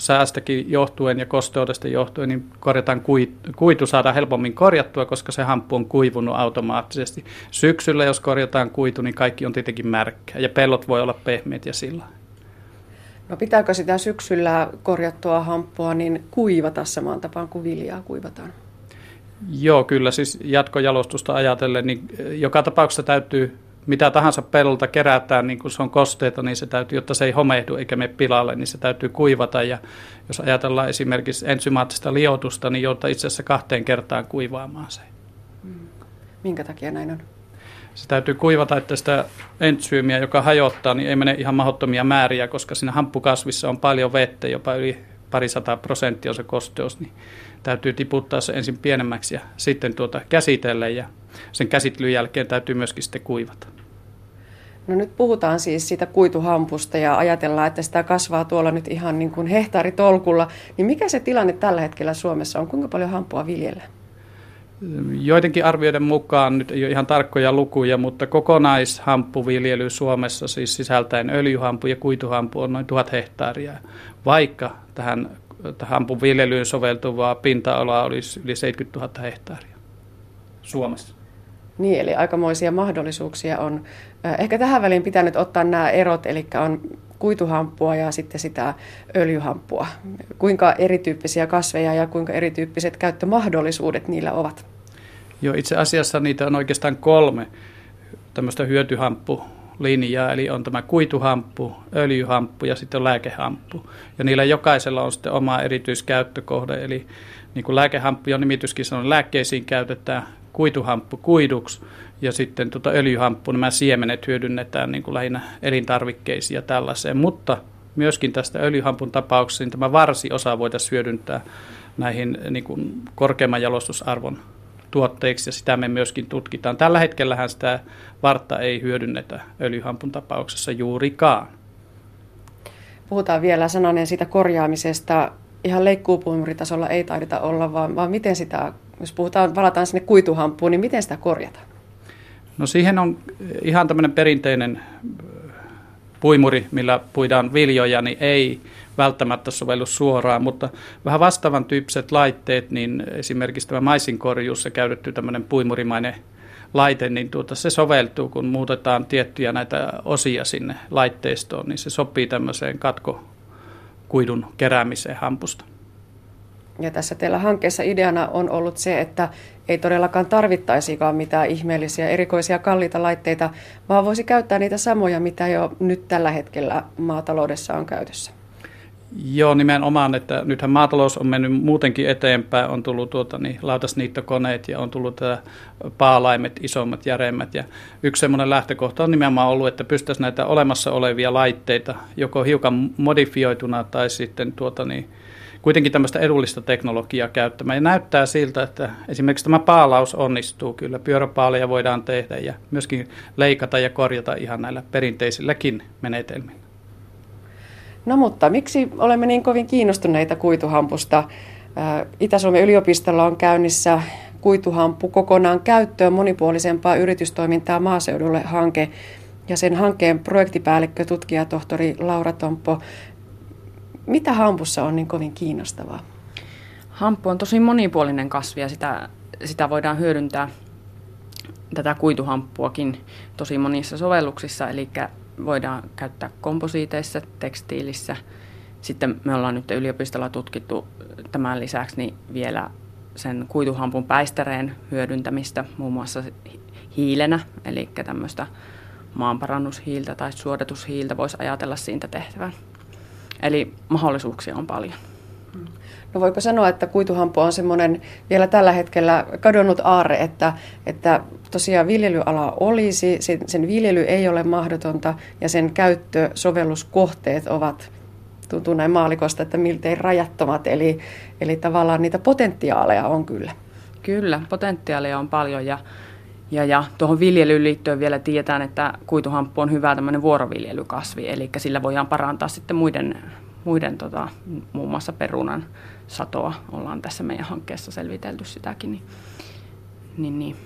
säästäkin johtuen ja kosteudesta johtuen, niin korjataan kuitu, kuitu saadaan helpommin korjattua, koska se hamppu on kuivunut automaattisesti. Syksyllä, jos korjataan kuitu, niin kaikki on tietenkin märkää ja pellot voi olla pehmeät ja sillä No pitääkö sitä syksyllä korjattua hamppua niin kuivata samaan tapaan kuin viljaa kuivataan? Joo, kyllä siis jatkojalostusta ajatellen, niin joka tapauksessa täytyy mitä tahansa pellolta kerätään, niin kun se on kosteita, niin se täytyy, jotta se ei homehdu eikä mene pilalle, niin se täytyy kuivata. Ja jos ajatellaan esimerkiksi ensymaattista liotusta, niin joutuu itse asiassa kahteen kertaan kuivaamaan se. Mm. Minkä takia näin on? Se täytyy kuivata, että sitä entsyymiä, joka hajottaa, niin ei mene ihan mahdottomia määriä, koska siinä hamppukasvissa on paljon vettä, jopa yli parisata prosenttia on se kosteus, niin täytyy tiputtaa se ensin pienemmäksi ja sitten tuota käsitellä ja sen käsittelyn jälkeen täytyy myöskin sitten kuivata. No nyt puhutaan siis siitä kuituhampusta ja ajatellaan, että sitä kasvaa tuolla nyt ihan niin kuin hehtaaritolkulla. Niin mikä se tilanne tällä hetkellä Suomessa on? Kuinka paljon hampua viljellä? Joidenkin arvioiden mukaan, nyt ei ole ihan tarkkoja lukuja, mutta kokonaishamppuviljely Suomessa, siis sisältäen öljyhampu ja kuituhampu, on noin tuhat hehtaaria, vaikka tähän hampun viljelyyn soveltuvaa pinta-alaa olisi yli 70 000 hehtaaria Suomessa. Niin, eli aikamoisia mahdollisuuksia on. Ehkä tähän väliin pitää nyt ottaa nämä erot, eli on kuituhamppua ja sitten sitä öljyhamppua. Kuinka erityyppisiä kasveja ja kuinka erityyppiset käyttömahdollisuudet niillä ovat? Joo, itse asiassa niitä on oikeastaan kolme tämmöistä hyötyhamppulinjaa, eli on tämä kuituhamppu, öljyhamppu ja sitten on lääkehamppu. Ja niillä jokaisella on sitten oma erityiskäyttökohde, eli niin kuin lääkehamppu on nimityskin sanoo, lääkkeisiin käytetään kuituhamppu kuiduksi ja sitten tuota öljyhamppu, nämä siemenet hyödynnetään niin kuin lähinnä elintarvikkeisiin ja tällaiseen, mutta myöskin tästä öljyhampun tapauksessa niin tämä varsiosa voitaisiin hyödyntää näihin niin kuin korkeamman jalostusarvon tuotteiksi ja sitä me myöskin tutkitaan. Tällä hetkellähän sitä vartta ei hyödynnetä öljyhampun tapauksessa juurikaan. Puhutaan vielä sananen siitä korjaamisesta. Ihan leikkuupuimuritasolla ei taideta olla, vaan, vaan miten sitä jos puhutaan, valataan sinne kuituhampuun, niin miten sitä korjataan? No siihen on ihan tämmöinen perinteinen puimuri, millä puidaan viljoja, niin ei välttämättä sovellu suoraan, mutta vähän vastaavan tyyppiset laitteet, niin esimerkiksi tämä maisinkorjuussa käytetty tämmöinen puimurimainen laite, niin tuota, se soveltuu, kun muutetaan tiettyjä näitä osia sinne laitteistoon, niin se sopii tämmöiseen katkokuidun keräämiseen hampusta. Ja tässä teillä hankkeessa ideana on ollut se, että ei todellakaan tarvittaisikaan mitään ihmeellisiä, erikoisia, kalliita laitteita, vaan voisi käyttää niitä samoja, mitä jo nyt tällä hetkellä maataloudessa on käytössä. Joo, nimenomaan, että nythän maatalous on mennyt muutenkin eteenpäin, on tullut tuota, niin, lautasniittokoneet ja on tullut tätä paalaimet, isommat, järemmät. Ja yksi semmoinen lähtökohta on nimenomaan ollut, että pystyisi näitä olemassa olevia laitteita joko hiukan modifioituna tai sitten tuota, niin, kuitenkin tämmöistä edullista teknologiaa käyttämään. Ja näyttää siltä, että esimerkiksi tämä paalaus onnistuu kyllä. Pyöräpaaleja voidaan tehdä ja myöskin leikata ja korjata ihan näillä perinteisilläkin menetelmillä. No mutta miksi olemme niin kovin kiinnostuneita kuituhampusta? Itä-Suomen yliopistolla on käynnissä kuituhampu kokonaan käyttöön monipuolisempaa yritystoimintaa maaseudulle hanke. Ja sen hankkeen projektipäällikkö, tutkijatohtori Laura Tomppo, mitä hampussa on niin kovin kiinnostavaa? Hamppu on tosi monipuolinen kasvi ja sitä, sitä voidaan hyödyntää tätä kuituhamppuakin tosi monissa sovelluksissa, eli voidaan käyttää komposiiteissa, tekstiilissä. Sitten me ollaan nyt yliopistolla tutkittu tämän lisäksi niin vielä sen kuituhampun päistäreen hyödyntämistä muun muassa hiilenä, eli tämmöistä maanparannushiiltä tai suodatushiiltä voisi ajatella siitä tehtävän. Eli mahdollisuuksia on paljon. No voiko sanoa, että kuituhampu on semmoinen vielä tällä hetkellä kadonnut aarre, että, että tosiaan viljelyala olisi, sen, sen viljely ei ole mahdotonta ja sen käyttö, sovelluskohteet ovat, tuntuu näin maalikosta, että miltei rajattomat, eli, eli tavallaan niitä potentiaaleja on kyllä. Kyllä, potentiaalia on paljon ja, ja, ja tuohon viljelyyn liittyen vielä tiedetään, että kuituhamppu on hyvä tämmöinen vuoroviljelykasvi, eli sillä voidaan parantaa sitten muiden, muiden tota, muun muassa perunan satoa. Ollaan tässä meidän hankkeessa selvitelty sitäkin. Niin, niin, niin.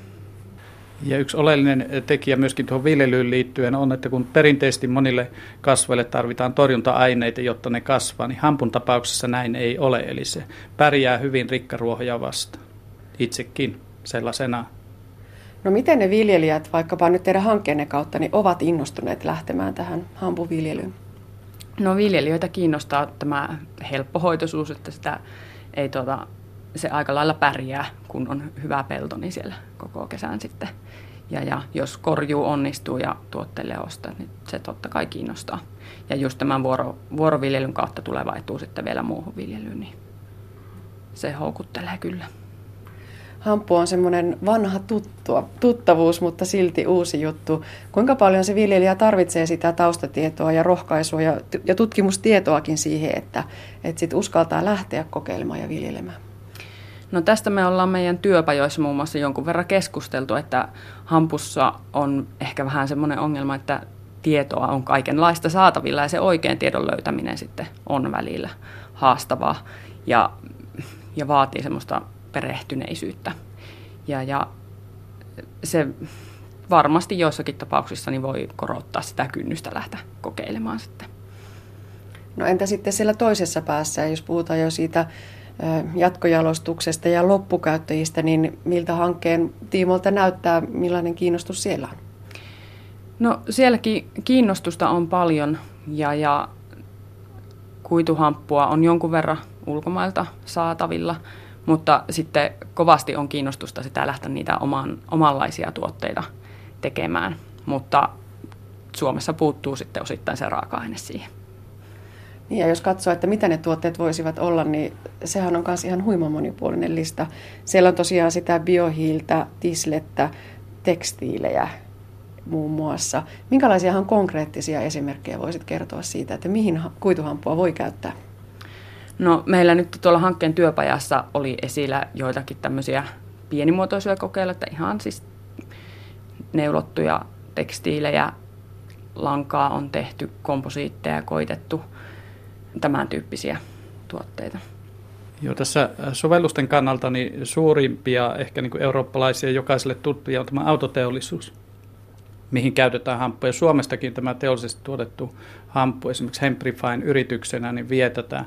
Ja yksi oleellinen tekijä myöskin tuohon viljelyyn liittyen on, että kun perinteisesti monille kasveille tarvitaan torjunta-aineita, jotta ne kasvaa, niin hampun tapauksessa näin ei ole. Eli se pärjää hyvin rikkaruohoja vastaan itsekin sellaisena. No miten ne viljelijät, vaikkapa nyt teidän hankkeenne kautta, niin ovat innostuneet lähtemään tähän hampuviljelyyn? No viljelijöitä kiinnostaa tämä helppohoitoisuus, että sitä ei tuota, se aika lailla pärjää, kun on hyvä pelto, niin siellä koko kesän sitten. Ja, ja jos korjuu onnistuu ja tuotteille ostaa, niin se totta kai kiinnostaa. Ja just tämän vuoro, vuoroviljelyn kautta tuleva etu sitten vielä muuhun viljelyyn, niin se houkuttelee kyllä. Hamppu on semmoinen vanha tuttua, tuttavuus, mutta silti uusi juttu. Kuinka paljon se viljelijä tarvitsee sitä taustatietoa ja rohkaisua ja, ja tutkimustietoakin siihen, että, että sit uskaltaa lähteä kokeilemaan ja viljelemään? No tästä me ollaan meidän työpajoissa muun muassa jonkun verran keskusteltu, että hampussa on ehkä vähän semmoinen ongelma, että tietoa on kaikenlaista saatavilla ja se oikein tiedon löytäminen sitten on välillä haastavaa ja, ja vaatii semmoista perehtyneisyyttä. Ja, ja se varmasti joissakin tapauksissa niin voi korottaa sitä kynnystä lähteä kokeilemaan sitten. No entä sitten siellä toisessa päässä, jos puhutaan jo siitä jatkojalostuksesta ja loppukäyttäjistä, niin miltä hankkeen tiimolta näyttää, millainen kiinnostus siellä on? No sielläkin kiinnostusta on paljon ja, ja kuituhamppua on jonkun verran ulkomailta saatavilla – mutta sitten kovasti on kiinnostusta sitä lähteä niitä oman, omanlaisia tuotteita tekemään, mutta Suomessa puuttuu sitten osittain se raaka-aine siihen. Niin ja jos katsoo, että mitä ne tuotteet voisivat olla, niin sehän on myös ihan huima monipuolinen lista. Siellä on tosiaan sitä biohiiltä, tislettä, tekstiilejä muun muassa. Minkälaisia konkreettisia esimerkkejä voisit kertoa siitä, että mihin kuituhampua voi käyttää? No meillä nyt tuolla hankkeen työpajassa oli esillä joitakin tämmöisiä pienimuotoisia kokeiluja, ihan siis neulottuja tekstiilejä, lankaa on tehty, komposiitteja koitettu, tämän tyyppisiä tuotteita. Joo, tässä sovellusten kannalta niin suurimpia ehkä niin kuin eurooppalaisia jokaiselle tuttuja on tämä autoteollisuus, mihin käytetään hamppuja. Suomestakin tämä teollisesti tuotettu hamppu esimerkiksi Hemprifine yrityksenä niin vie tätä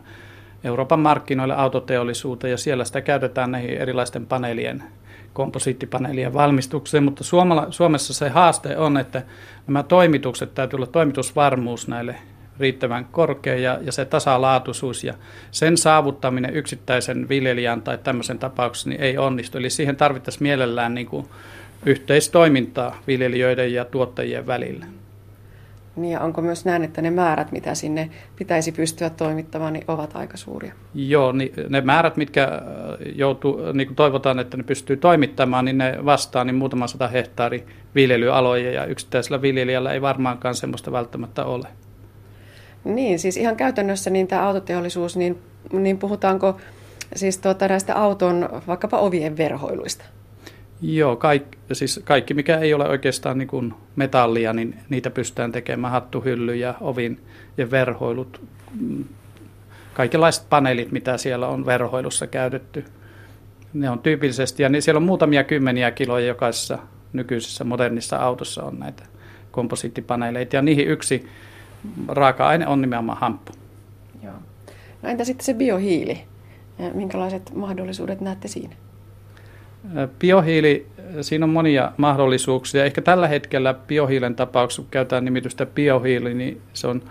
Euroopan markkinoille autoteollisuuteen ja siellä sitä käytetään näihin erilaisten paneelien, komposiittipaneelien valmistukseen, mutta Suomala, Suomessa se haaste on, että nämä toimitukset täytyy olla toimitusvarmuus näille riittävän korkea ja, ja se tasalaatuisuus ja sen saavuttaminen yksittäisen viljelijän tai tämmöisen tapauksessa niin ei onnistu. Eli siihen tarvittaisiin mielellään niin kuin yhteistoimintaa viljelijöiden ja tuottajien välillä. Niin ja onko myös näin, että ne määrät, mitä sinne pitäisi pystyä toimittamaan, niin ovat aika suuria? Joo, niin ne määrät, mitkä äh, joutuu, niin kuin toivotaan, että ne pystyy toimittamaan, niin ne vastaa niin muutama sata hehtaari viljelyaloja ja yksittäisellä viljelijällä ei varmaankaan semmoista välttämättä ole. Niin, siis ihan käytännössä niin tämä autoteollisuus, niin, niin puhutaanko siis tuota näistä auton vaikkapa ovien verhoiluista? Joo, kaikki, siis kaikki mikä ei ole oikeastaan niin kuin metallia, niin niitä pystytään tekemään. Hattuhylly ja ovin ja verhoilut, mm, kaikenlaiset paneelit, mitä siellä on verhoilussa käytetty. Ne on tyypillisesti, ja siellä on muutamia kymmeniä kiloja jokaisessa nykyisessä modernissa autossa on näitä komposiittipaneeleita, ja niihin yksi raaka-aine on nimenomaan hamppu. Joo. No entä sitten se biohiili? Minkälaiset mahdollisuudet näette siinä? Biohiili, siinä on monia mahdollisuuksia. Ehkä tällä hetkellä biohiilen tapauksessa, kun käytetään nimitystä biohiili, niin se on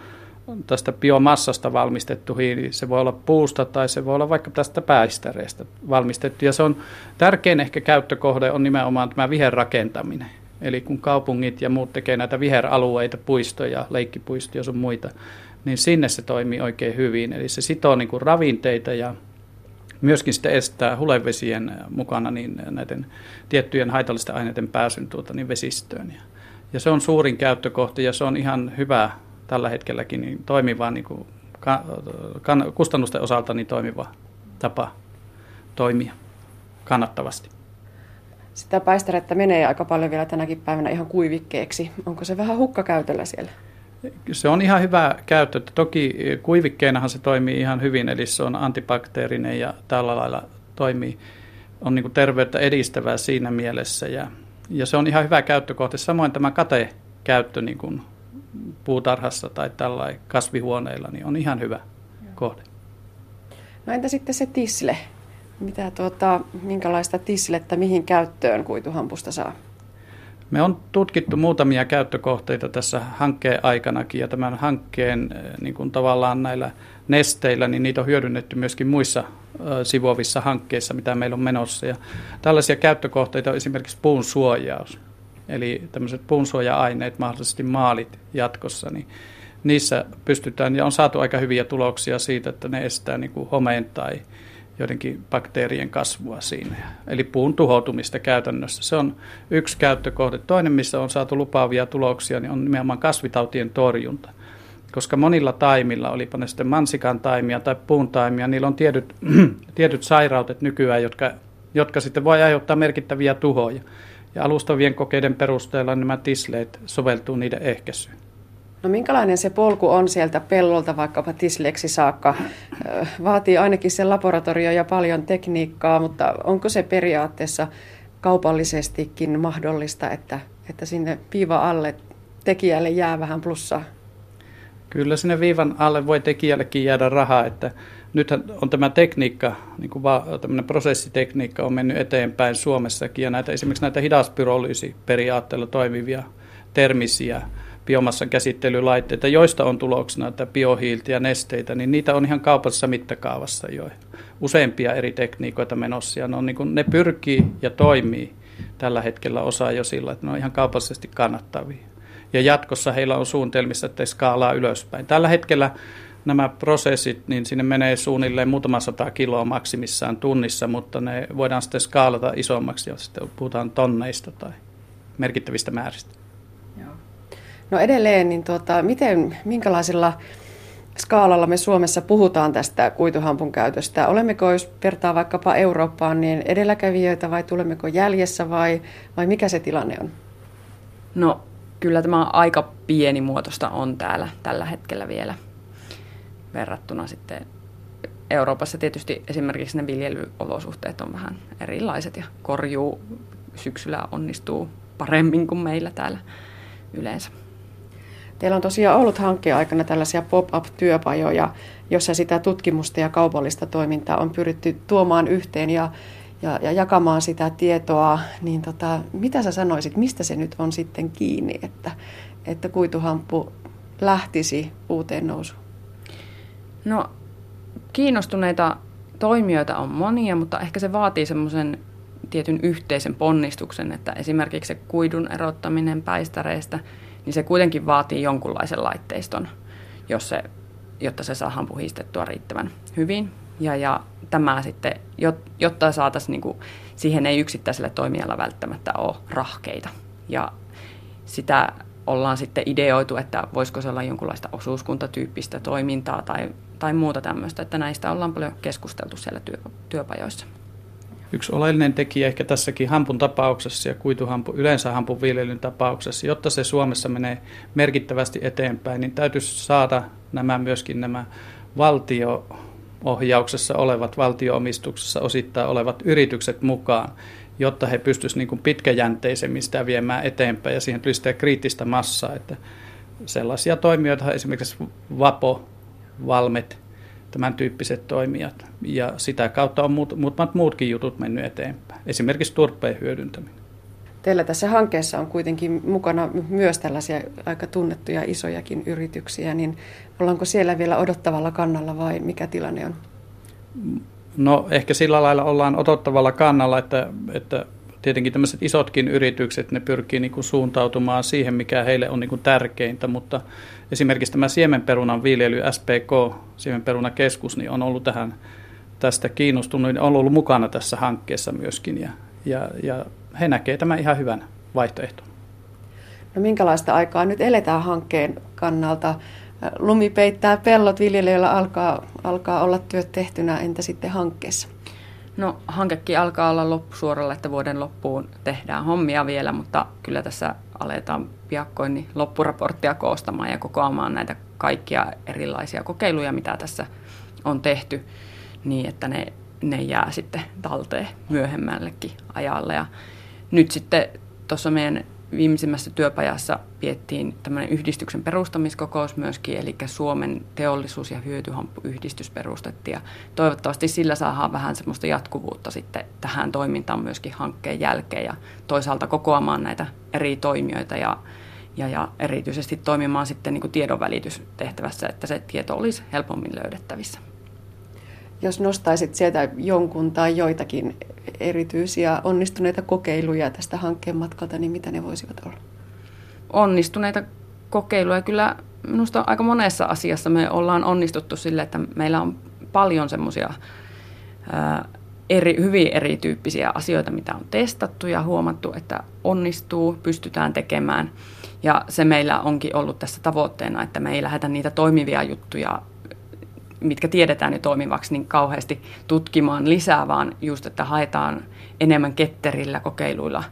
tästä biomassasta valmistettu hiili. Se voi olla puusta tai se voi olla vaikka tästä päästäreestä valmistettu. Ja se on tärkein ehkä käyttökohde on nimenomaan tämä viherrakentaminen. Eli kun kaupungit ja muut tekee näitä viheralueita, puistoja, leikkipuistoja sun muita, niin sinne se toimii oikein hyvin. Eli se sitoo niin kuin ravinteita ja myöskin sitten estää hulevesien mukana niin näiden tiettyjen haitallisten aineiden pääsyn tuota, niin vesistöön. Ja, ja se on suurin käyttökohta ja se on ihan hyvä tällä hetkelläkin niin toimiva niin kuin kan, kustannusten osalta niin toimiva tapa toimia kannattavasti. Sitä paistarettä menee aika paljon vielä tänäkin päivänä ihan kuivikkeeksi. Onko se vähän hukkakäytöllä siellä? Se on ihan hyvä käyttö. Toki kuivikkeenahan se toimii ihan hyvin, eli se on antibakteerinen ja tällä lailla toimii, on niin terveyttä edistävää siinä mielessä. Ja, ja se on ihan hyvä käyttökohte. Samoin tämä katekäyttö niin kuin puutarhassa tai tällä kasvihuoneilla niin on ihan hyvä kohde. No entä sitten se tisle? Mitä tuota, minkälaista tislettä mihin käyttöön kuituhampusta saa? Me on tutkittu muutamia käyttökohteita tässä hankkeen aikanakin ja tämän hankkeen eh, niin kuin tavallaan näillä nesteillä, niin niitä on hyödynnetty myöskin muissa sivuavissa hankkeissa, mitä meillä on menossa. Ja tällaisia käyttökohteita on esimerkiksi puun suojaus, eli tämmöiset puunsuoja-aineet, mahdollisesti maalit jatkossa, niin niissä pystytään ja on saatu aika hyviä tuloksia siitä, että ne estää niin kuin homeen tai joidenkin bakteerien kasvua siinä. Eli puun tuhoutumista käytännössä. Se on yksi käyttökohde. Toinen, missä on saatu lupaavia tuloksia, niin on nimenomaan kasvitautien torjunta. Koska monilla taimilla, olipa ne sitten mansikan taimia tai puun taimia, niillä on tietyt, tietyt sairautet nykyään, jotka, jotka sitten voi aiheuttaa merkittäviä tuhoja. Ja alustavien kokeiden perusteella nämä tisleet soveltuu niiden ehkäisyyn. No minkälainen se polku on sieltä pellolta vaikkapa tisleksi saakka? Vaatii ainakin sen laboratorio ja paljon tekniikkaa, mutta onko se periaatteessa kaupallisestikin mahdollista, että, että sinne viiva alle tekijälle jää vähän plussaa? Kyllä sinne viivan alle voi tekijällekin jäädä rahaa, että nythän on tämä tekniikka, niin kuin tämmöinen prosessitekniikka on mennyt eteenpäin Suomessakin ja näitä, esimerkiksi näitä hidaspyrolyysiperiaatteella toimivia termisiä biomassan käsittelylaitteita, joista on tuloksena että biohiiltä ja nesteitä, niin niitä on ihan kaupallisessa mittakaavassa jo useampia eri tekniikoita menossa. Ja ne, on niin kuin, ne pyrkii ja toimii tällä hetkellä osa jo sillä, että ne on ihan kaupallisesti kannattavia. Ja jatkossa heillä on suunnitelmissa, että skaalaa ylöspäin. Tällä hetkellä nämä prosessit, niin sinne menee suunnilleen muutama sata kiloa maksimissaan tunnissa, mutta ne voidaan sitten skaalata isommaksi, jos sitten puhutaan tonneista tai merkittävistä määristä. No edelleen, niin tuota, miten, minkälaisella skaalalla me Suomessa puhutaan tästä kuituhampun käytöstä? Olemmeko, jos vertaa vaikkapa Eurooppaan, niin edelläkävijöitä vai tulemmeko jäljessä vai, vai mikä se tilanne on? No kyllä tämä aika pienimuotoista on täällä tällä hetkellä vielä verrattuna sitten Euroopassa tietysti esimerkiksi ne viljelyolosuhteet on vähän erilaiset ja korjuu syksyllä onnistuu paremmin kuin meillä täällä yleensä. Teillä on tosiaan ollut hankkeen aikana tällaisia pop-up-työpajoja, jossa sitä tutkimusta ja kaupallista toimintaa on pyritty tuomaan yhteen ja, ja, ja jakamaan sitä tietoa. Niin tota, mitä sä sanoisit, mistä se nyt on sitten kiinni, että, että kuituhamppu lähtisi uuteen nousuun? No, kiinnostuneita toimijoita on monia, mutta ehkä se vaatii semmoisen tietyn yhteisen ponnistuksen, että esimerkiksi se kuidun erottaminen päistäreistä – niin se kuitenkin vaatii jonkunlaisen laitteiston, jos se, jotta se saadaan puhistettua riittävän hyvin. Ja, ja tämä sitten, jotta saataisiin, niin kuin, siihen ei yksittäiselle toimijalla välttämättä ole rahkeita. Ja sitä ollaan sitten ideoitu, että voisiko se olla jonkunlaista osuuskuntatyyppistä toimintaa tai, tai muuta tämmöistä, että näistä ollaan paljon keskusteltu siellä työ, työpajoissa. Yksi oleellinen tekijä ehkä tässäkin hampun tapauksessa ja kuituhampu, yleensä hampun viljelyn tapauksessa, jotta se Suomessa menee merkittävästi eteenpäin, niin täytyisi saada nämä myöskin nämä valtio-ohjauksessa olevat, valtioomistuksessa osittain olevat yritykset mukaan, jotta he pystyisivät niin pitkäjänteisemmin sitä viemään eteenpäin. Ja siihen tulisi sitä kriittistä massaa, että sellaisia toimijoita, esimerkiksi Vapo, Valmet, tämän tyyppiset toimijat. Ja sitä kautta on muut, muutamat muutkin jutut mennyt eteenpäin, esimerkiksi turpeen hyödyntäminen. Teillä tässä hankkeessa on kuitenkin mukana myös tällaisia aika tunnettuja isojakin yrityksiä, niin ollaanko siellä vielä odottavalla kannalla vai mikä tilanne on? No ehkä sillä lailla ollaan odottavalla kannalla, että, että tietenkin tämmöiset isotkin yritykset, ne pyrkii niin kuin suuntautumaan siihen, mikä heille on niin kuin tärkeintä, mutta esimerkiksi tämä siemenperunan viljely, SPK, siemenperunakeskus, niin on ollut tähän tästä kiinnostunut, niin on ollut mukana tässä hankkeessa myöskin, ja, ja, ja he näkevät tämän ihan hyvän vaihtoehton. No minkälaista aikaa nyt eletään hankkeen kannalta? Lumi peittää pellot, viljelijöillä alkaa, alkaa olla työt tehtynä, entä sitten hankkeessa? No hankekin alkaa olla loppusuoralla, että vuoden loppuun tehdään hommia vielä, mutta kyllä tässä aletaan piakkoin niin loppuraporttia koostamaan ja kokoamaan näitä kaikkia erilaisia kokeiluja, mitä tässä on tehty, niin että ne, ne jää sitten talteen myöhemmällekin ajalle. Ja nyt sitten tuossa meidän viimeisimmässä työpajassa piettiin tämmöinen yhdistyksen perustamiskokous myöskin, eli Suomen teollisuus- ja hyötyhamppuyhdistys perustettiin. Ja toivottavasti sillä saadaan vähän semmoista jatkuvuutta sitten tähän toimintaan myöskin hankkeen jälkeen ja toisaalta kokoamaan näitä eri toimijoita ja, ja, ja erityisesti toimimaan sitten niin kuin tiedonvälitystehtävässä, että se tieto olisi helpommin löydettävissä. Jos nostaisit sieltä jonkun tai joitakin erityisiä onnistuneita kokeiluja tästä hankkeen matkalta, niin mitä ne voisivat olla? Onnistuneita kokeiluja kyllä minusta aika monessa asiassa me ollaan onnistuttu sille, että meillä on paljon semmoisia eri, hyvin erityyppisiä asioita, mitä on testattu ja huomattu, että onnistuu, pystytään tekemään. Ja se meillä onkin ollut tässä tavoitteena, että me ei lähdetä niitä toimivia juttuja mitkä tiedetään jo toimivaksi, niin kauheasti tutkimaan lisää, vaan just, että haetaan enemmän ketterillä kokeiluilla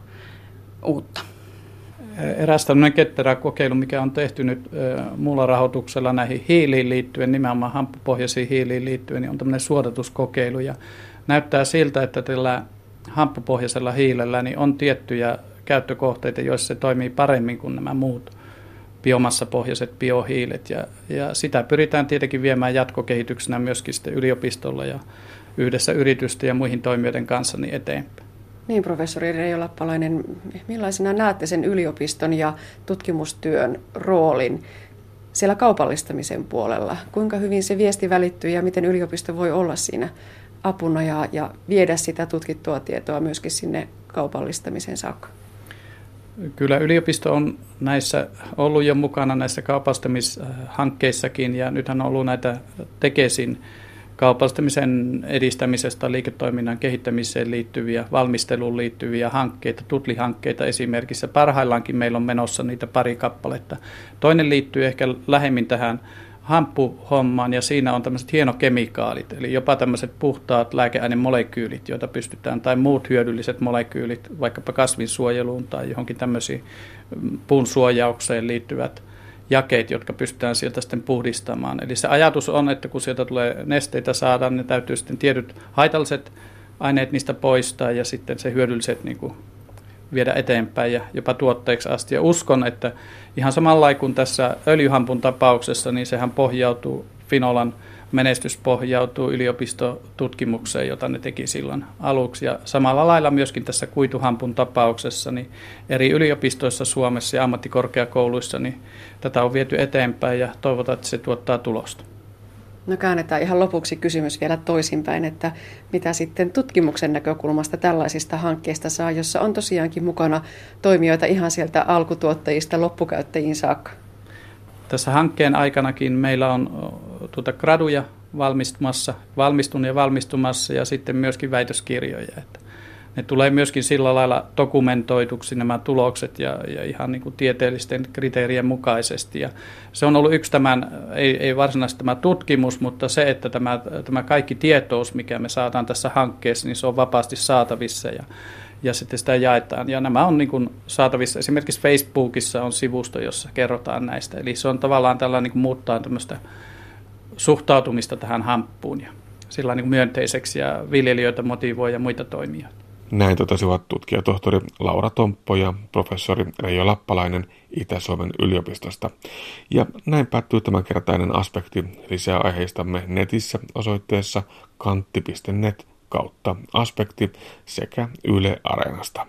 uutta. Eräs tämmöinen ketterä kokeilu, mikä on tehty nyt muulla rahoituksella näihin hiiliin liittyen, nimenomaan hamppupohjaisiin hiiliin liittyen, niin on tämmöinen suodatuskokeilu. Ja näyttää siltä, että tällä hamppupohjaisella hiilellä niin on tiettyjä käyttökohteita, joissa se toimii paremmin kuin nämä muut biomassapohjaiset biohiilet. Ja, ja sitä pyritään tietenkin viemään jatkokehityksenä myöskin sitten yliopistolla ja yhdessä yritysten ja muihin toimijoiden kanssa niin eteenpäin. Niin, professori Reijola Palainen, millaisena näette sen yliopiston ja tutkimustyön roolin siellä kaupallistamisen puolella? Kuinka hyvin se viesti välittyy ja miten yliopisto voi olla siinä apuna ja, ja viedä sitä tutkittua tietoa myöskin sinne kaupallistamiseen saakka? Kyllä yliopisto on näissä ollut jo mukana näissä kaupallistamishankkeissakin ja nythän on ollut näitä Tekesin kaupallistamisen edistämisestä liiketoiminnan kehittämiseen liittyviä, valmisteluun liittyviä hankkeita, tutlihankkeita esimerkiksi. Parhaillaankin meillä on menossa niitä pari kappaletta. Toinen liittyy ehkä lähemmin tähän hamppuhommaan ja siinä on tämmöiset hienokemikaalit, eli jopa tämmöiset puhtaat lääkeainemolekyylit, joita pystytään, tai muut hyödylliset molekyylit, vaikkapa kasvinsuojeluun tai johonkin tämmöisiin mm, puun suojaukseen liittyvät jakeet, jotka pystytään sieltä sitten puhdistamaan. Eli se ajatus on, että kun sieltä tulee nesteitä saadaan, niin täytyy sitten tietyt haitalliset aineet niistä poistaa ja sitten se hyödylliset niin kuin viedä eteenpäin ja jopa tuotteeksi asti. Ja uskon, että ihan samalla kuin tässä öljyhampun tapauksessa, niin sehän pohjautuu, Finolan menestys pohjautuu yliopistotutkimukseen, jota ne teki silloin aluksi. Ja samalla lailla myöskin tässä kuituhampun tapauksessa, niin eri yliopistoissa Suomessa ja ammattikorkeakouluissa, niin tätä on viety eteenpäin ja toivotaan, että se tuottaa tulosta. No käännetään ihan lopuksi kysymys vielä toisinpäin, että mitä sitten tutkimuksen näkökulmasta tällaisista hankkeista saa, jossa on tosiaankin mukana toimijoita ihan sieltä alkutuottajista loppukäyttäjiin saakka? Tässä hankkeen aikanakin meillä on tuota graduja valmistumassa, valmistun ja valmistumassa ja sitten myöskin väitöskirjoja. Että ne tulee myöskin sillä lailla dokumentoituksi nämä tulokset ja, ja ihan niin kuin tieteellisten kriteerien mukaisesti. Ja se on ollut yksi tämän, ei, ei varsinaisesti tämä tutkimus, mutta se, että tämä, tämä kaikki tietous, mikä me saadaan tässä hankkeessa, niin se on vapaasti saatavissa ja, ja sitten sitä jaetaan. Ja nämä on niin kuin saatavissa. Esimerkiksi Facebookissa on sivusto, jossa kerrotaan näistä. Eli se on tavallaan tällainen niin kuin muuttaa tämmöistä suhtautumista tähän hamppuun ja sillä niin myönteiseksi ja viljelijöitä motivoi ja muita toimijoita. Näin totesivat tutkijatohtori Laura Tomppo ja professori Reijo Lappalainen Itä-Suomen yliopistosta. Ja näin päättyy tämänkertainen aspekti. Lisää aiheistamme netissä osoitteessa kantti.net kautta aspekti sekä Yle Areenasta.